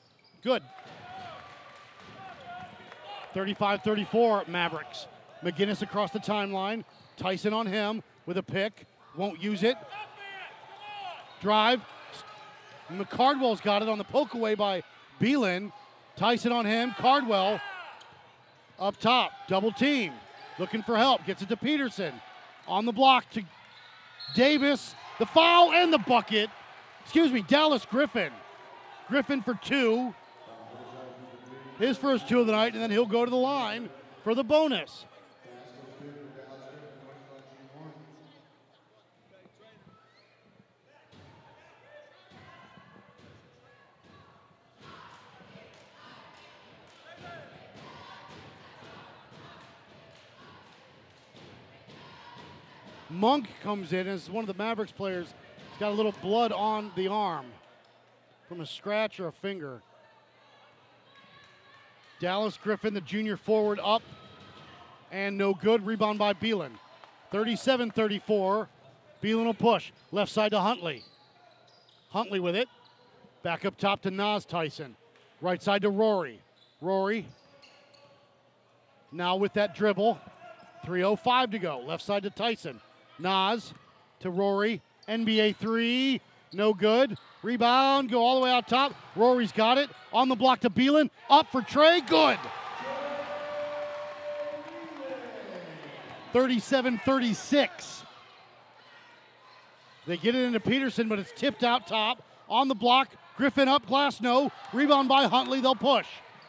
Good. 35 34 Mavericks. McGinnis across the timeline. Tyson on him with a pick. Won't use it. Drive. McCardwell's got it on the poke away by Beelan. Tyson on him. Cardwell up top. Double team. Looking for help. Gets it to Peterson. On the block to Davis. The foul and the bucket. Excuse me, Dallas Griffin. Griffin for two. His first two of the night, and then he'll go to the line for the bonus. Monk comes in as one of the Mavericks players. Got a little blood on the arm from a scratch or a finger. Dallas Griffin, the junior forward, up and no good. Rebound by Beelan. 37 34. Beelan will push. Left side to Huntley. Huntley with it. Back up top to Nas Tyson. Right side to Rory. Rory now with that dribble. 3.05 to go. Left side to Tyson. Nas to Rory. NBA three. No good. Rebound. Go all the way out top. Rory's got it. On the block to Beelan. Up for Trey. Good. 37 36. They get it into Peterson, but it's tipped out top. On the block. Griffin up. Glass no. Rebound by Huntley. They'll push.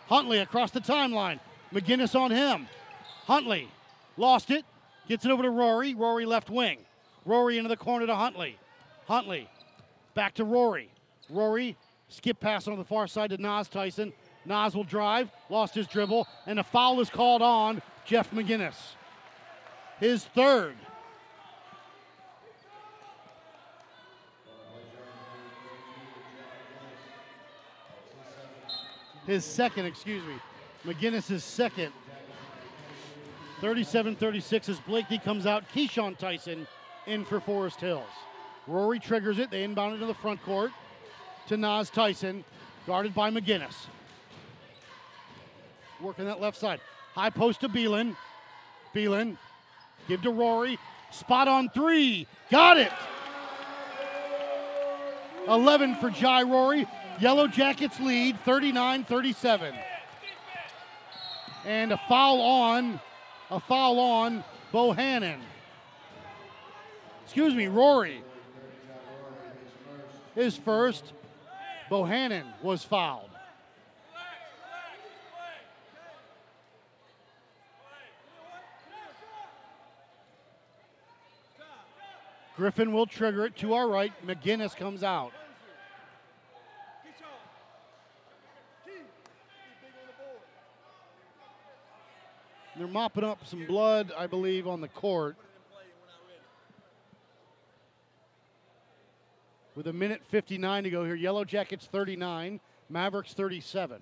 Huntley across the timeline. McGinnis on him. Huntley lost it. Gets it over to Rory. Rory left wing. Rory into the corner to Huntley. Huntley back to Rory. Rory skip pass on the far side to Nas Tyson. Nas will drive, lost his dribble, and a foul is called on Jeff McGinnis. His third. His second, excuse me. McGinnis' second. 37 36 as Blakely comes out. Keyshawn Tyson in for Forest Hills. Rory triggers it. They inbound it to the front court to Nas Tyson, guarded by McGinnis. Working that left side. High post to Beelan. Beelan. Give to Rory. Spot on three. Got it. 11 for Jai Rory. Yellow Jackets lead 39 37. And a foul on, a foul on Bohannon. Excuse me, Rory. His first. Bohannon was fouled. Griffin will trigger it to our right. McGinnis comes out. They're mopping up some blood, I believe, on the court. With a minute 59 to go here, Yellow Jackets 39, Mavericks 37.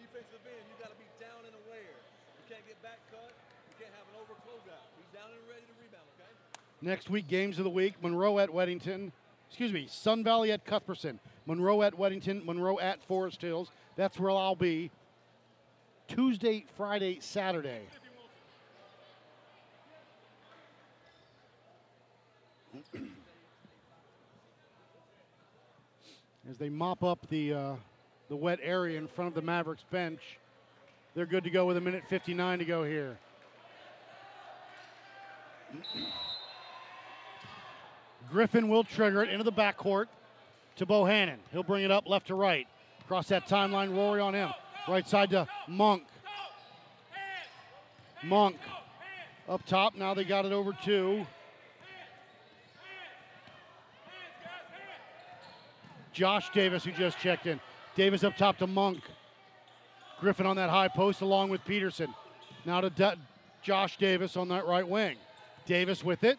defensive end, you got to be down and aware. You can't get back cut. You can't have an over closeout. Be down and ready to rebound, okay? Next week, games of the week Monroe at Weddington. Excuse me, Sun Valley at Cuthbertson. Monroe at Weddington. Monroe at Forest Hills. That's where I'll be. Tuesday, Friday, Saturday. As they mop up the uh, the wet area in front of the Mavericks bench, they're good to go with a minute 59 to go here. Griffin will trigger it into the backcourt. to Bohannon. He'll bring it up left to right. Across that timeline, Rory on him. Right side to Monk. Monk up top. Now they got it over to Josh Davis, who just checked in. Davis up top to Monk. Griffin on that high post along with Peterson. Now to Da- Josh Davis on that right wing. Davis with it.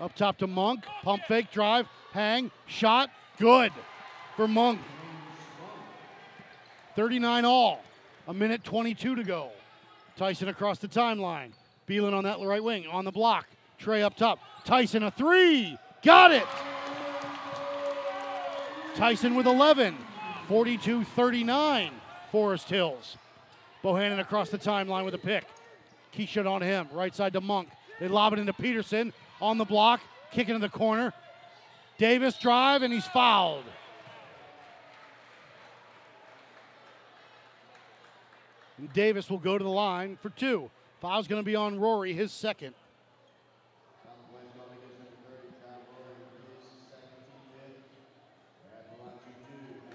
Up top to Monk. Pump fake, drive, hang, shot. Good for Monk. 39 all. A minute 22 to go. Tyson across the timeline. Beelan on that right wing. On the block. Trey up top. Tyson a three. Got it. Tyson with 11. 42 39. Forest Hills. Bohannon across the timeline with a pick. Keyshawn on him. Right side to Monk. They lob it into Peterson. On the block. Kick in the corner. Davis drive, and he's fouled. And Davis will go to the line for two. Foul's going to be on Rory, his second.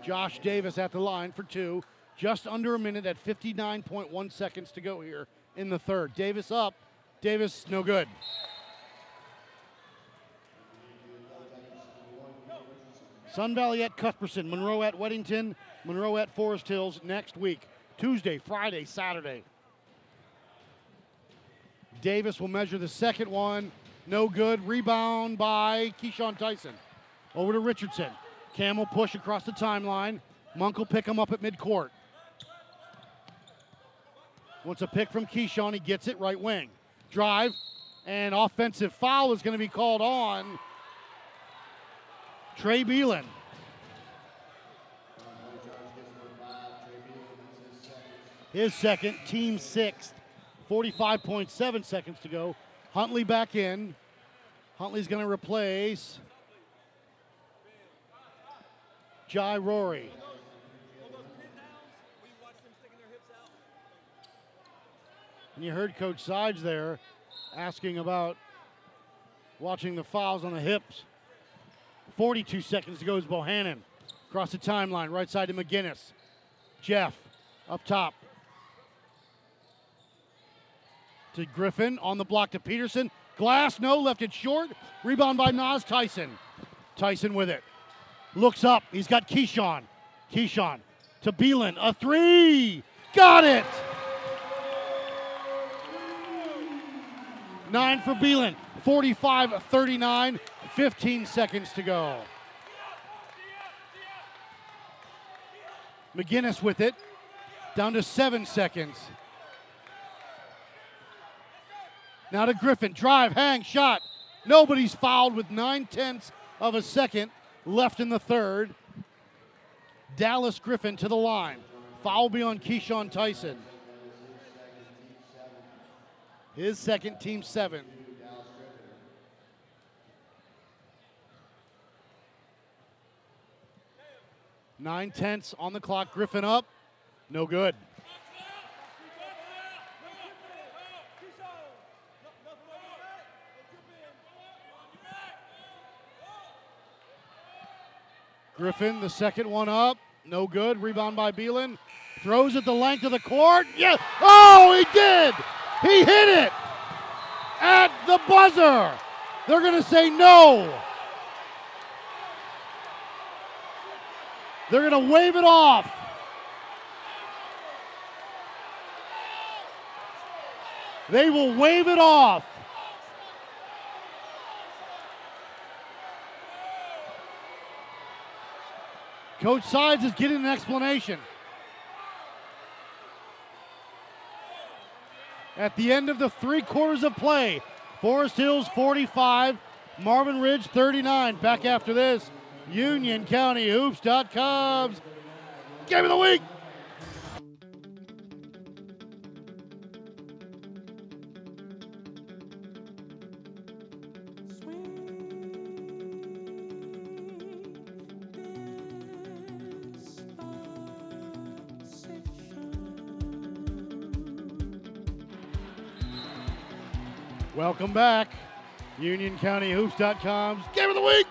Josh Davis at the line for two. Just under a minute at 59.1 seconds to go here in the third. Davis up. Davis no good. Sun Valley at Cuthbertson, Monroe at Weddington, Monroe at Forest Hills next week. Tuesday, Friday, Saturday. Davis will measure the second one. No good. Rebound by Keyshawn Tyson. Over to Richardson. Cam'll push across the timeline. Monk will pick him up at midcourt. Wants a pick from Keyshawn. He gets it right wing. Drive. And offensive foul is going to be called on Trey Beelan. His second, team sixth. 45.7 seconds to go. Huntley back in. Huntley's going to replace Jai Rory. And you heard Coach Sides there asking about watching the fouls on the hips. 42 seconds to go is Bohannon. Across the timeline, right side to McGinnis. Jeff up top. To Griffin on the block to Peterson. Glass, no, left it short. Rebound by Nas Tyson. Tyson with it. Looks up. He's got Keyshawn. Keyshawn to Beelan. A three. Got it. Nine for Beelan. 45 39. 15 seconds to go. McGinnis with it. Down to seven seconds. Now to Griffin. Drive, hang, shot. Nobody's fouled with nine tenths of a second left in the third. Dallas Griffin to the line. Foul be on Keyshawn Tyson. His second, team seven. Nine tenths on the clock. Griffin up. No good. Griffin, the second one up. No good. Rebound by Beelan. Throws it the length of the court. Yeah. Oh, he did. He hit it at the buzzer. They're going to say no. They're going to wave it off. They will wave it off. Coach Sides is getting an explanation. At the end of the three quarters of play, Forest Hills 45, Marvin Ridge 39. Back after this, Union County Hoops.com's Game of the Week. Welcome back. Union County Hoops.com's Game of the Week.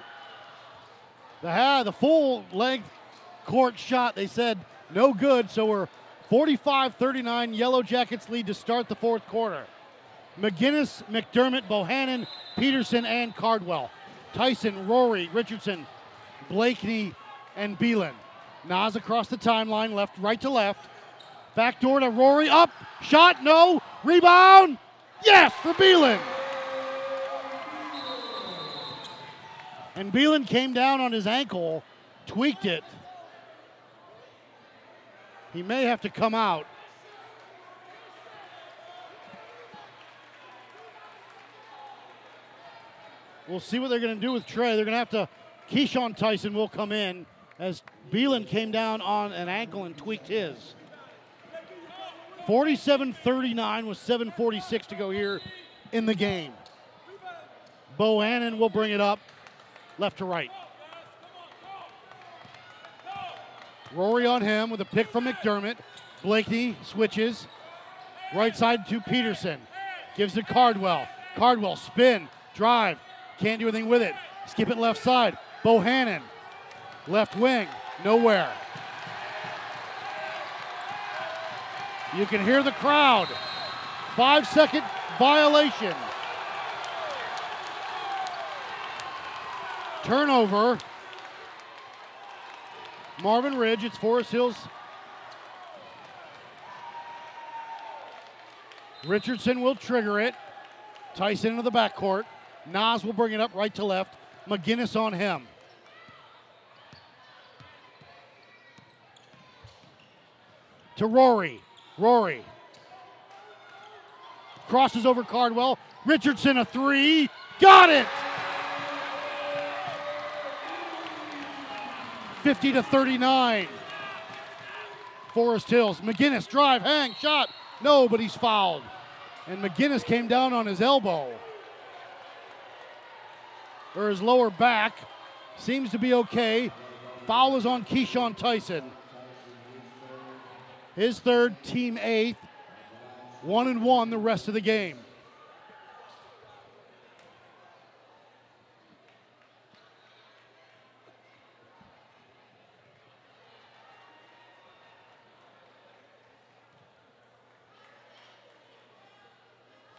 The ha- the full length court shot they said no good, so we're 45-39 Yellow Jackets lead to start the fourth quarter. McGinnis, McDermott, Bohannon, Peterson, and Cardwell. Tyson, Rory, Richardson, Blakeney, and Beelan. Nas across the timeline, left, right to left. Back door to Rory, up, shot, no, rebound, yes, for Beelan. And Beelan came down on his ankle, tweaked it. He may have to come out. We'll see what they're going to do with Trey. They're going to have to. Keyshawn Tyson will come in as Beelan came down on an ankle and tweaked his. 47 39 with 7.46 to go here in the game. Bohannon will bring it up left to right. Rory on him with a pick from McDermott. Blakeney switches. Right side to Peterson. Gives to Cardwell. Cardwell spin, drive. Can't do anything with it. Skip it left side. Bohannon. Left wing. Nowhere. You can hear the crowd. Five second violation. Turnover. Marvin Ridge, it's Forest Hills. Richardson will trigger it. Tyson into the backcourt. Nas will bring it up right to left. McGinnis on him. To Rory. Rory. Crosses over Cardwell. Richardson a three. Got it! 50 to 39. Forest Hills. McGinnis drive, hang, shot. No, but he's fouled. And McGinnis came down on his elbow. Or his lower back. Seems to be okay. Foul is on Keyshawn Tyson. His third, team eighth. One and one the rest of the game.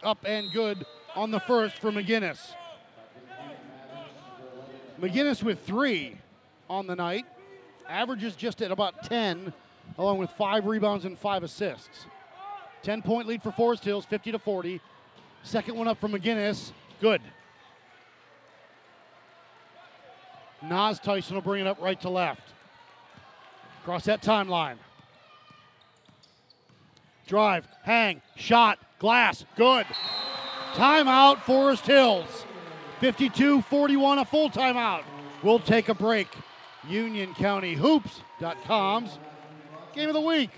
Up and good on the first for McGinnis. McGinnis with three on the night. Averages just at about 10, along with five rebounds and five assists. 10 point lead for Forest Hills, 50 to 40. Second one up for McGinnis. Good. Nas Tyson will bring it up right to left. Across that timeline. Drive, hang, shot, glass, good. Timeout, Forest Hills. 52 41, a full timeout. We'll take a break. Union County Hoops.com's game of the week.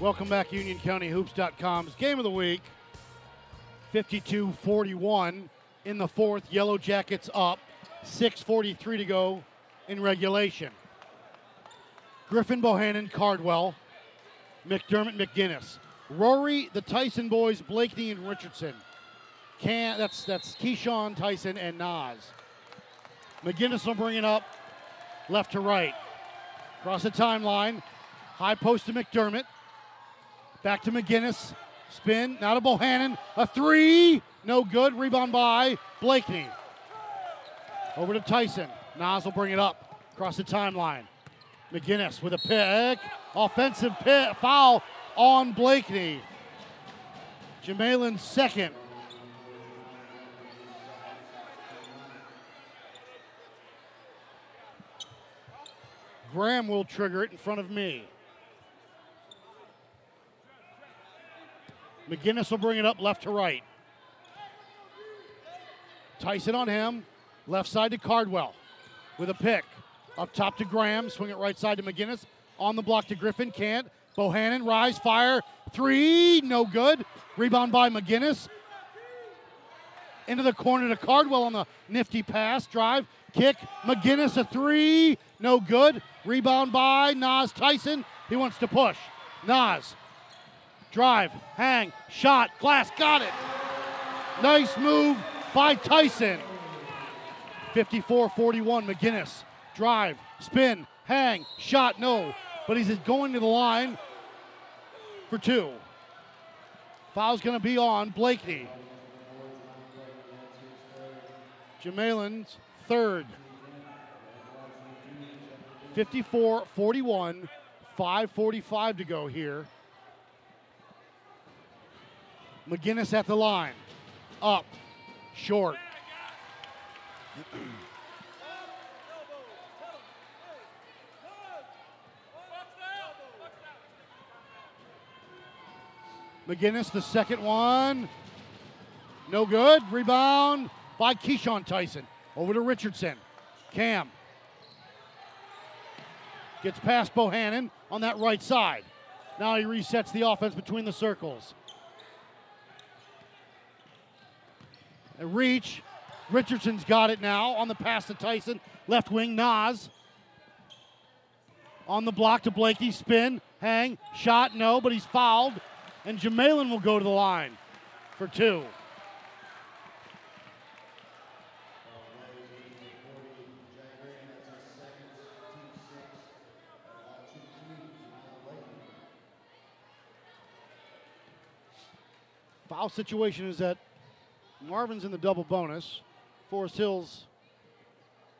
Welcome back, UnionCountyHoops.com's game of the week. 52 41 in the fourth. Yellow Jackets up. 6.43 to go in regulation. Griffin, Bohannon, Cardwell, McDermott, McGinnis. Rory, the Tyson boys, Blakeney, and Richardson. Can that's that's Keyshawn, Tyson, and Nas. McGinnis will bring it up left to right. Across the timeline. High post to McDermott. Back to McGinnis. Spin. Now to Bohannon. A three. No good. Rebound by Blakeney. Over to Tyson. Nas will bring it up across the timeline. McGinnis with a pick. Offensive pick, foul on Blakeney. Jamalin's second. Graham will trigger it in front of me. McGinnis will bring it up left to right. Tyson on him. Left side to Cardwell with a pick. Up top to Graham. Swing it right side to McGinnis. On the block to Griffin. Can't. Bohannon, rise, fire. Three. No good. Rebound by McGinnis. into the corner to Cardwell on the nifty pass. Drive, kick. McGinnis a three. No good. Rebound by Nas Tyson. He wants to push. Nas. Drive, hang, shot, glass, got it. Nice move by Tyson. 54 41, McGinnis. Drive, spin, hang, shot, no. But he's going to the line for two. Foul's going to be on Blakeney. Jamalin's third. 54 41, 5.45 to go here. McGinnis at the line. Up, short. McGinnis, the second one. No good. Rebound by Keyshawn Tyson. Over to Richardson. Cam. Gets past Bohannon on that right side. Now he resets the offense between the circles. A reach. Richardson's got it now on the pass to Tyson. Left wing, Nas. On the block to Blakey. Spin, hang, shot, no, but he's fouled. And Jamalin will go to the line for two. Foul situation is that Marvin's in the double bonus. Forest Hills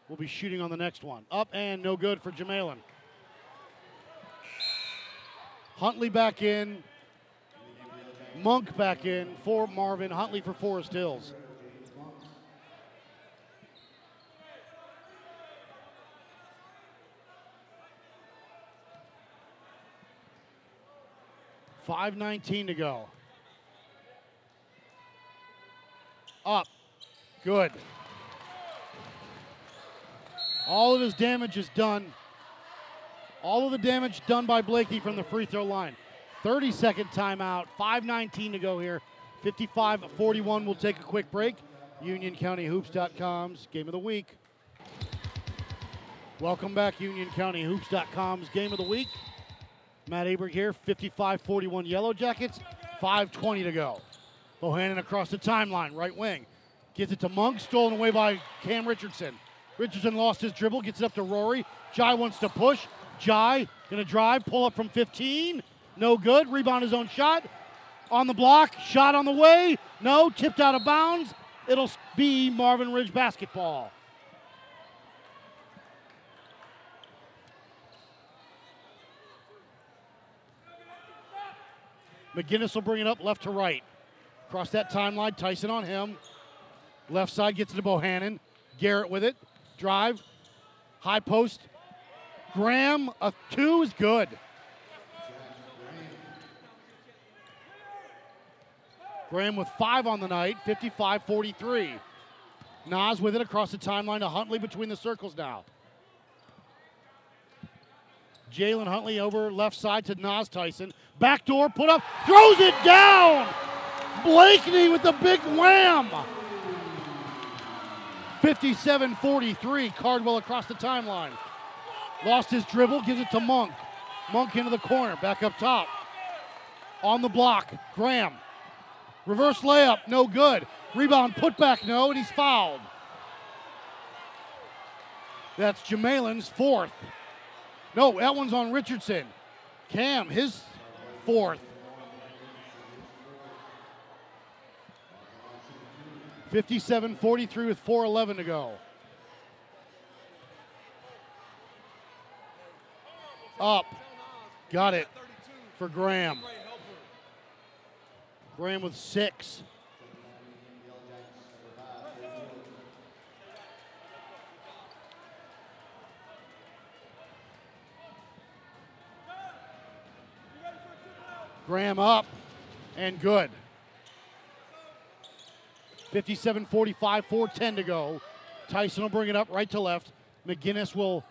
will be shooting on the next one. Up and no good for Jamalin. Huntley back in. Monk back in for Marvin. Huntley for Forest Hills. Five nineteen to go. Up. Good. All of his damage is done. All of the damage done by Blakey from the free throw line. 30 second timeout. 5.19 to go here. 55 41. We'll take a quick break. UnionCountyHoops.com's game of the week. Welcome back, UnionCountyHoops.com's game of the week. Matt Aberg here, 55 41 Yellow Jackets. 5.20 to go. Bohannon across the timeline, right wing. Gets it to Monk, stolen away by Cam Richardson. Richardson lost his dribble, gets it up to Rory. Jai wants to push. Jai gonna drive, pull up from 15. No good. Rebound his own shot. On the block, shot on the way. No, tipped out of bounds. It'll be Marvin Ridge basketball. McGinnis will bring it up left to right. Across that timeline, Tyson on him. Left side gets it to Bohannon. Garrett with it. Drive. High post. Graham, a two is good. Graham with five on the night, 55 43. Nas with it across the timeline to Huntley between the circles now. Jalen Huntley over left side to Nas Tyson. Backdoor put up, throws it down. Blakeney with the big wham. 57 43. Cardwell across the timeline. Lost his dribble, gives it to Monk. Monk into the corner, back up top. On the block, Graham. Reverse layup, no good. Rebound, put back, no, and he's fouled. That's Jamalin's fourth. No, that one's on Richardson. Cam, his fourth. 57 43 with 4.11 to go. Up. Got it for Graham. Graham with six. Graham up and good. 57 45, 410 to go. Tyson will bring it up right to left. McGinnis will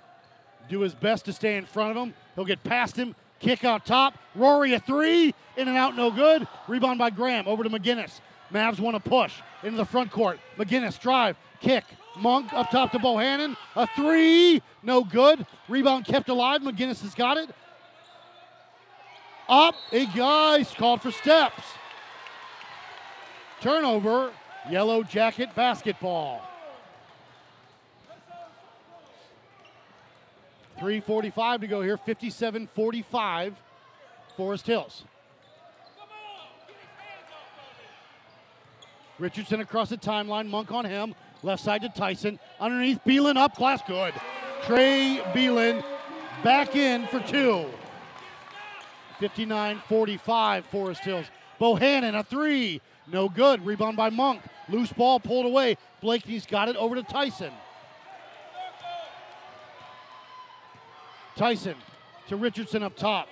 do his best to stay in front of him. He'll get past him, kick out top. Rory a three, in and out, no good. Rebound by Graham over to McGinnis. Mavs want to push into the front court. McGinnis drive, kick. Monk up top to Bohannon. A three, no good. Rebound kept alive. McGinnis has got it. Up, a guy's called for steps. Turnover, yellow jacket basketball. 3.45 to go here, 57 45, Forest Hills. Richardson across the timeline, Monk on him, left side to Tyson, underneath Beelan up, glass good. Trey Beelan back in for two. 59 45, Forest Hills. Bohannon, a three, no good. Rebound by Monk. Loose ball pulled away. Blakeney's got it over to Tyson. Tyson to Richardson up top.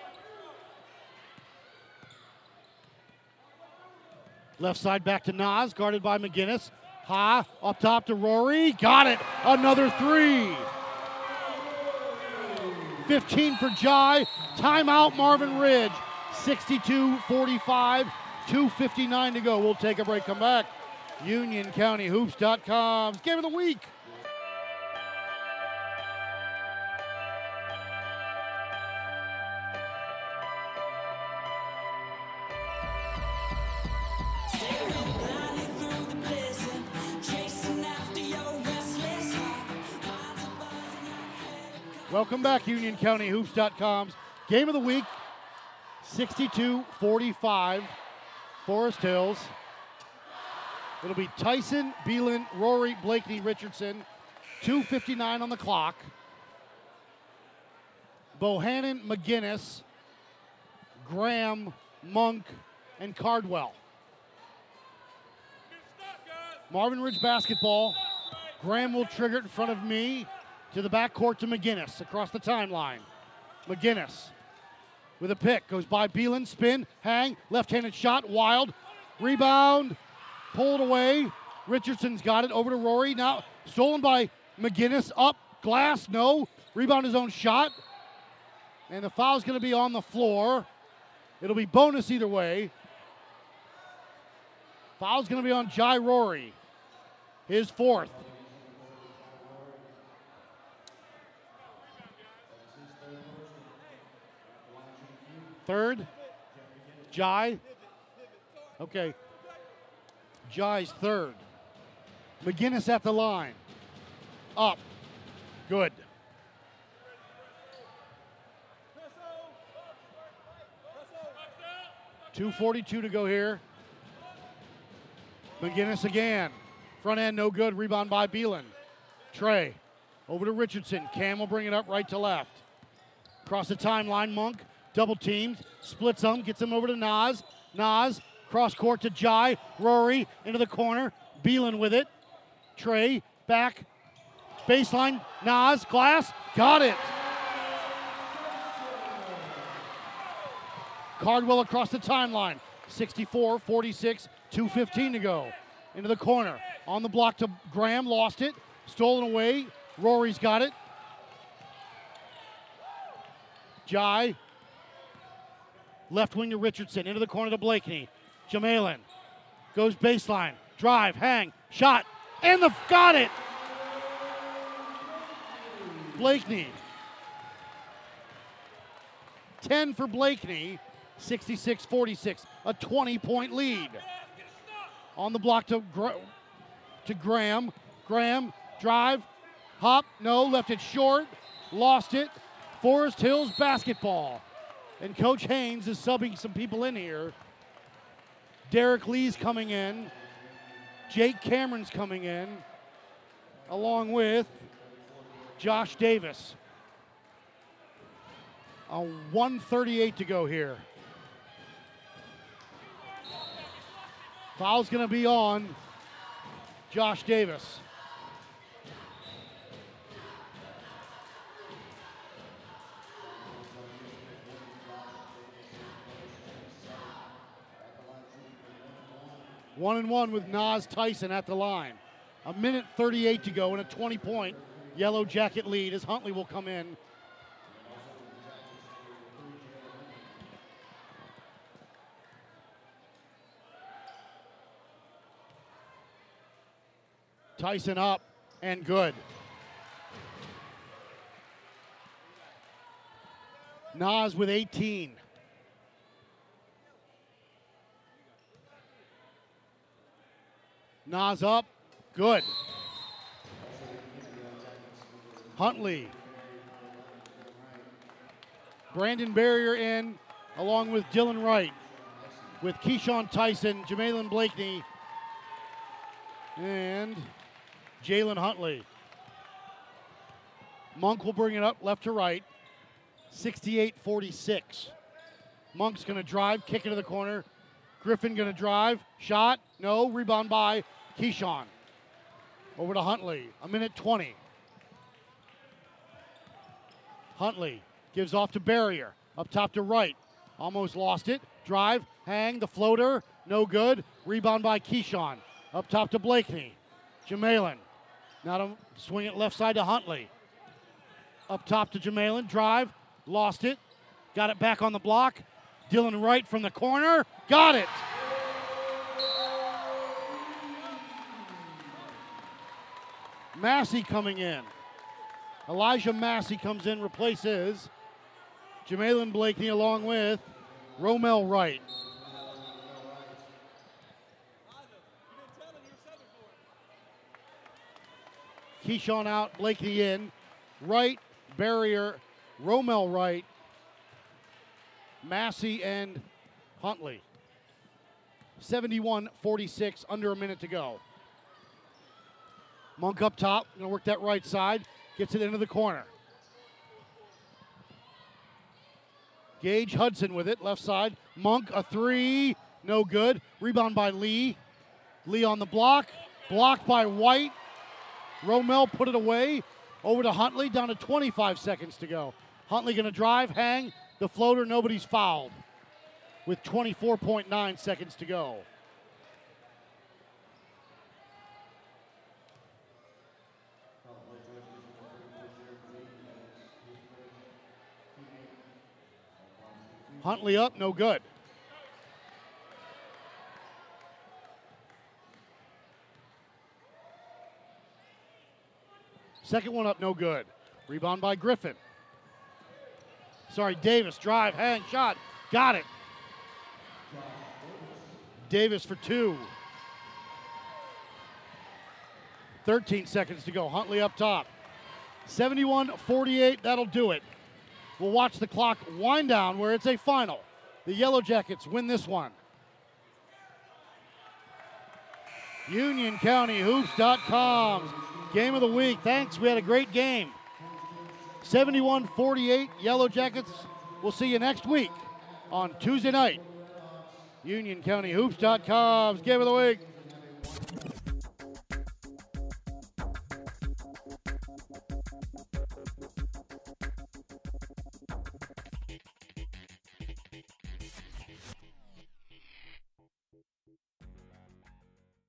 Left side back to Nas, guarded by McGinnis. Ha, up top to Rory. Got it. Another three. 15 for Jai. Timeout, Marvin Ridge. 62 45. 2.59 to go. We'll take a break. Come back. UnionCountyHoops.com's game of the week. Welcome back, UnionCountyHoops.com's game of the week. 62 45, Forest Hills. It'll be Tyson, Beelan, Rory, Blakeney, Richardson. 2.59 on the clock. Bohannon, McGinnis, Graham, Monk, and Cardwell. Marvin Ridge basketball. Graham will trigger it in front of me to the backcourt to McGinnis across the timeline. McGinnis with a pick goes by Beelan, spin, hang, left handed shot, wild. Rebound, pulled away. Richardson's got it over to Rory. Now stolen by McGinnis. Up, glass, no. Rebound his own shot. And the foul's going to be on the floor. It'll be bonus either way. Foul's going to be on Jai Rory. His fourth. Third. Jai. Okay. Jai's third. McGinnis at the line. Up. Good. Two forty-two to go here. McGinnis again. Front end no good. Rebound by Beelan. Trey over to Richardson. Cam will bring it up right to left. Across the timeline, Monk double teamed, splits them, gets them over to Nas. Nas cross court to Jai. Rory into the corner. Beelan with it. Trey back. Baseline. Nas glass. Got it. Cardwell across the timeline. 64 46, 2.15 to go. Into the corner. On the block to Graham. Lost it. Stolen away. Rory's got it. Jai. Left wing to Richardson. Into the corner to Blakeney. Jamalin goes baseline. Drive. Hang. Shot. And the got it. Blakeney. 10 for Blakeney. 66 46. A 20 point lead. On the block to, Gra- to Graham. Graham, drive, hop, no, left it short, lost it. Forest Hills basketball. And Coach Haynes is subbing some people in here. Derek Lee's coming in. Jake Cameron's coming in, along with Josh Davis. A 138 to go here. Foul's going to be on Josh Davis. One and one with Nas Tyson at the line. A minute 38 to go and a 20 point yellow jacket lead as Huntley will come in. Tyson up and good. Nas with 18. Nas up, good. Huntley. Brandon Barrier in, along with Dylan Wright, with Keyshawn Tyson, Jamalin Blakeney, and Jalen Huntley. Monk will bring it up left to right. 68 46. Monk's going to drive, kick into the corner. Griffin going to drive, shot, no, rebound by Keyshawn. Over to Huntley, a minute 20. Huntley gives off to Barrier, up top to right. Almost lost it. Drive, hang, the floater, no good. Rebound by Keyshawn. Up top to Blakeney. Jamalin. Now to swing it left side to Huntley. Up top to Jamalin. Drive, lost it. Got it back on the block. Dylan Wright from the corner. Got it. Massey coming in. Elijah Massey comes in, replaces Jamalin Blakeney along with Romel Wright. Keyshawn out, Blakeney in. Wright, Barrier, Romel Wright, Massey, and Huntley. 71 46, under a minute to go. Monk up top, gonna work that right side, gets it into the corner. Gage Hudson with it, left side. Monk, a three, no good. Rebound by Lee. Lee on the block, blocked by White. Romel put it away. Over to Huntley, down to 25 seconds to go. Huntley gonna drive, hang, the floater, nobody's fouled. With 24.9 seconds to go. Huntley up, no good. Second one up, no good. Rebound by Griffin. Sorry, Davis. Drive, hang, shot. Got it. Davis for two. 13 seconds to go. Huntley up top. 71 48. That'll do it. We'll watch the clock wind down where it's a final. The Yellow Jackets win this one. UnionCountyHoops.com's game of the week. Thanks. We had a great game. 71 48 Yellow Jackets. We'll see you next week on Tuesday night. UnionCountyHoops.com's game of the week.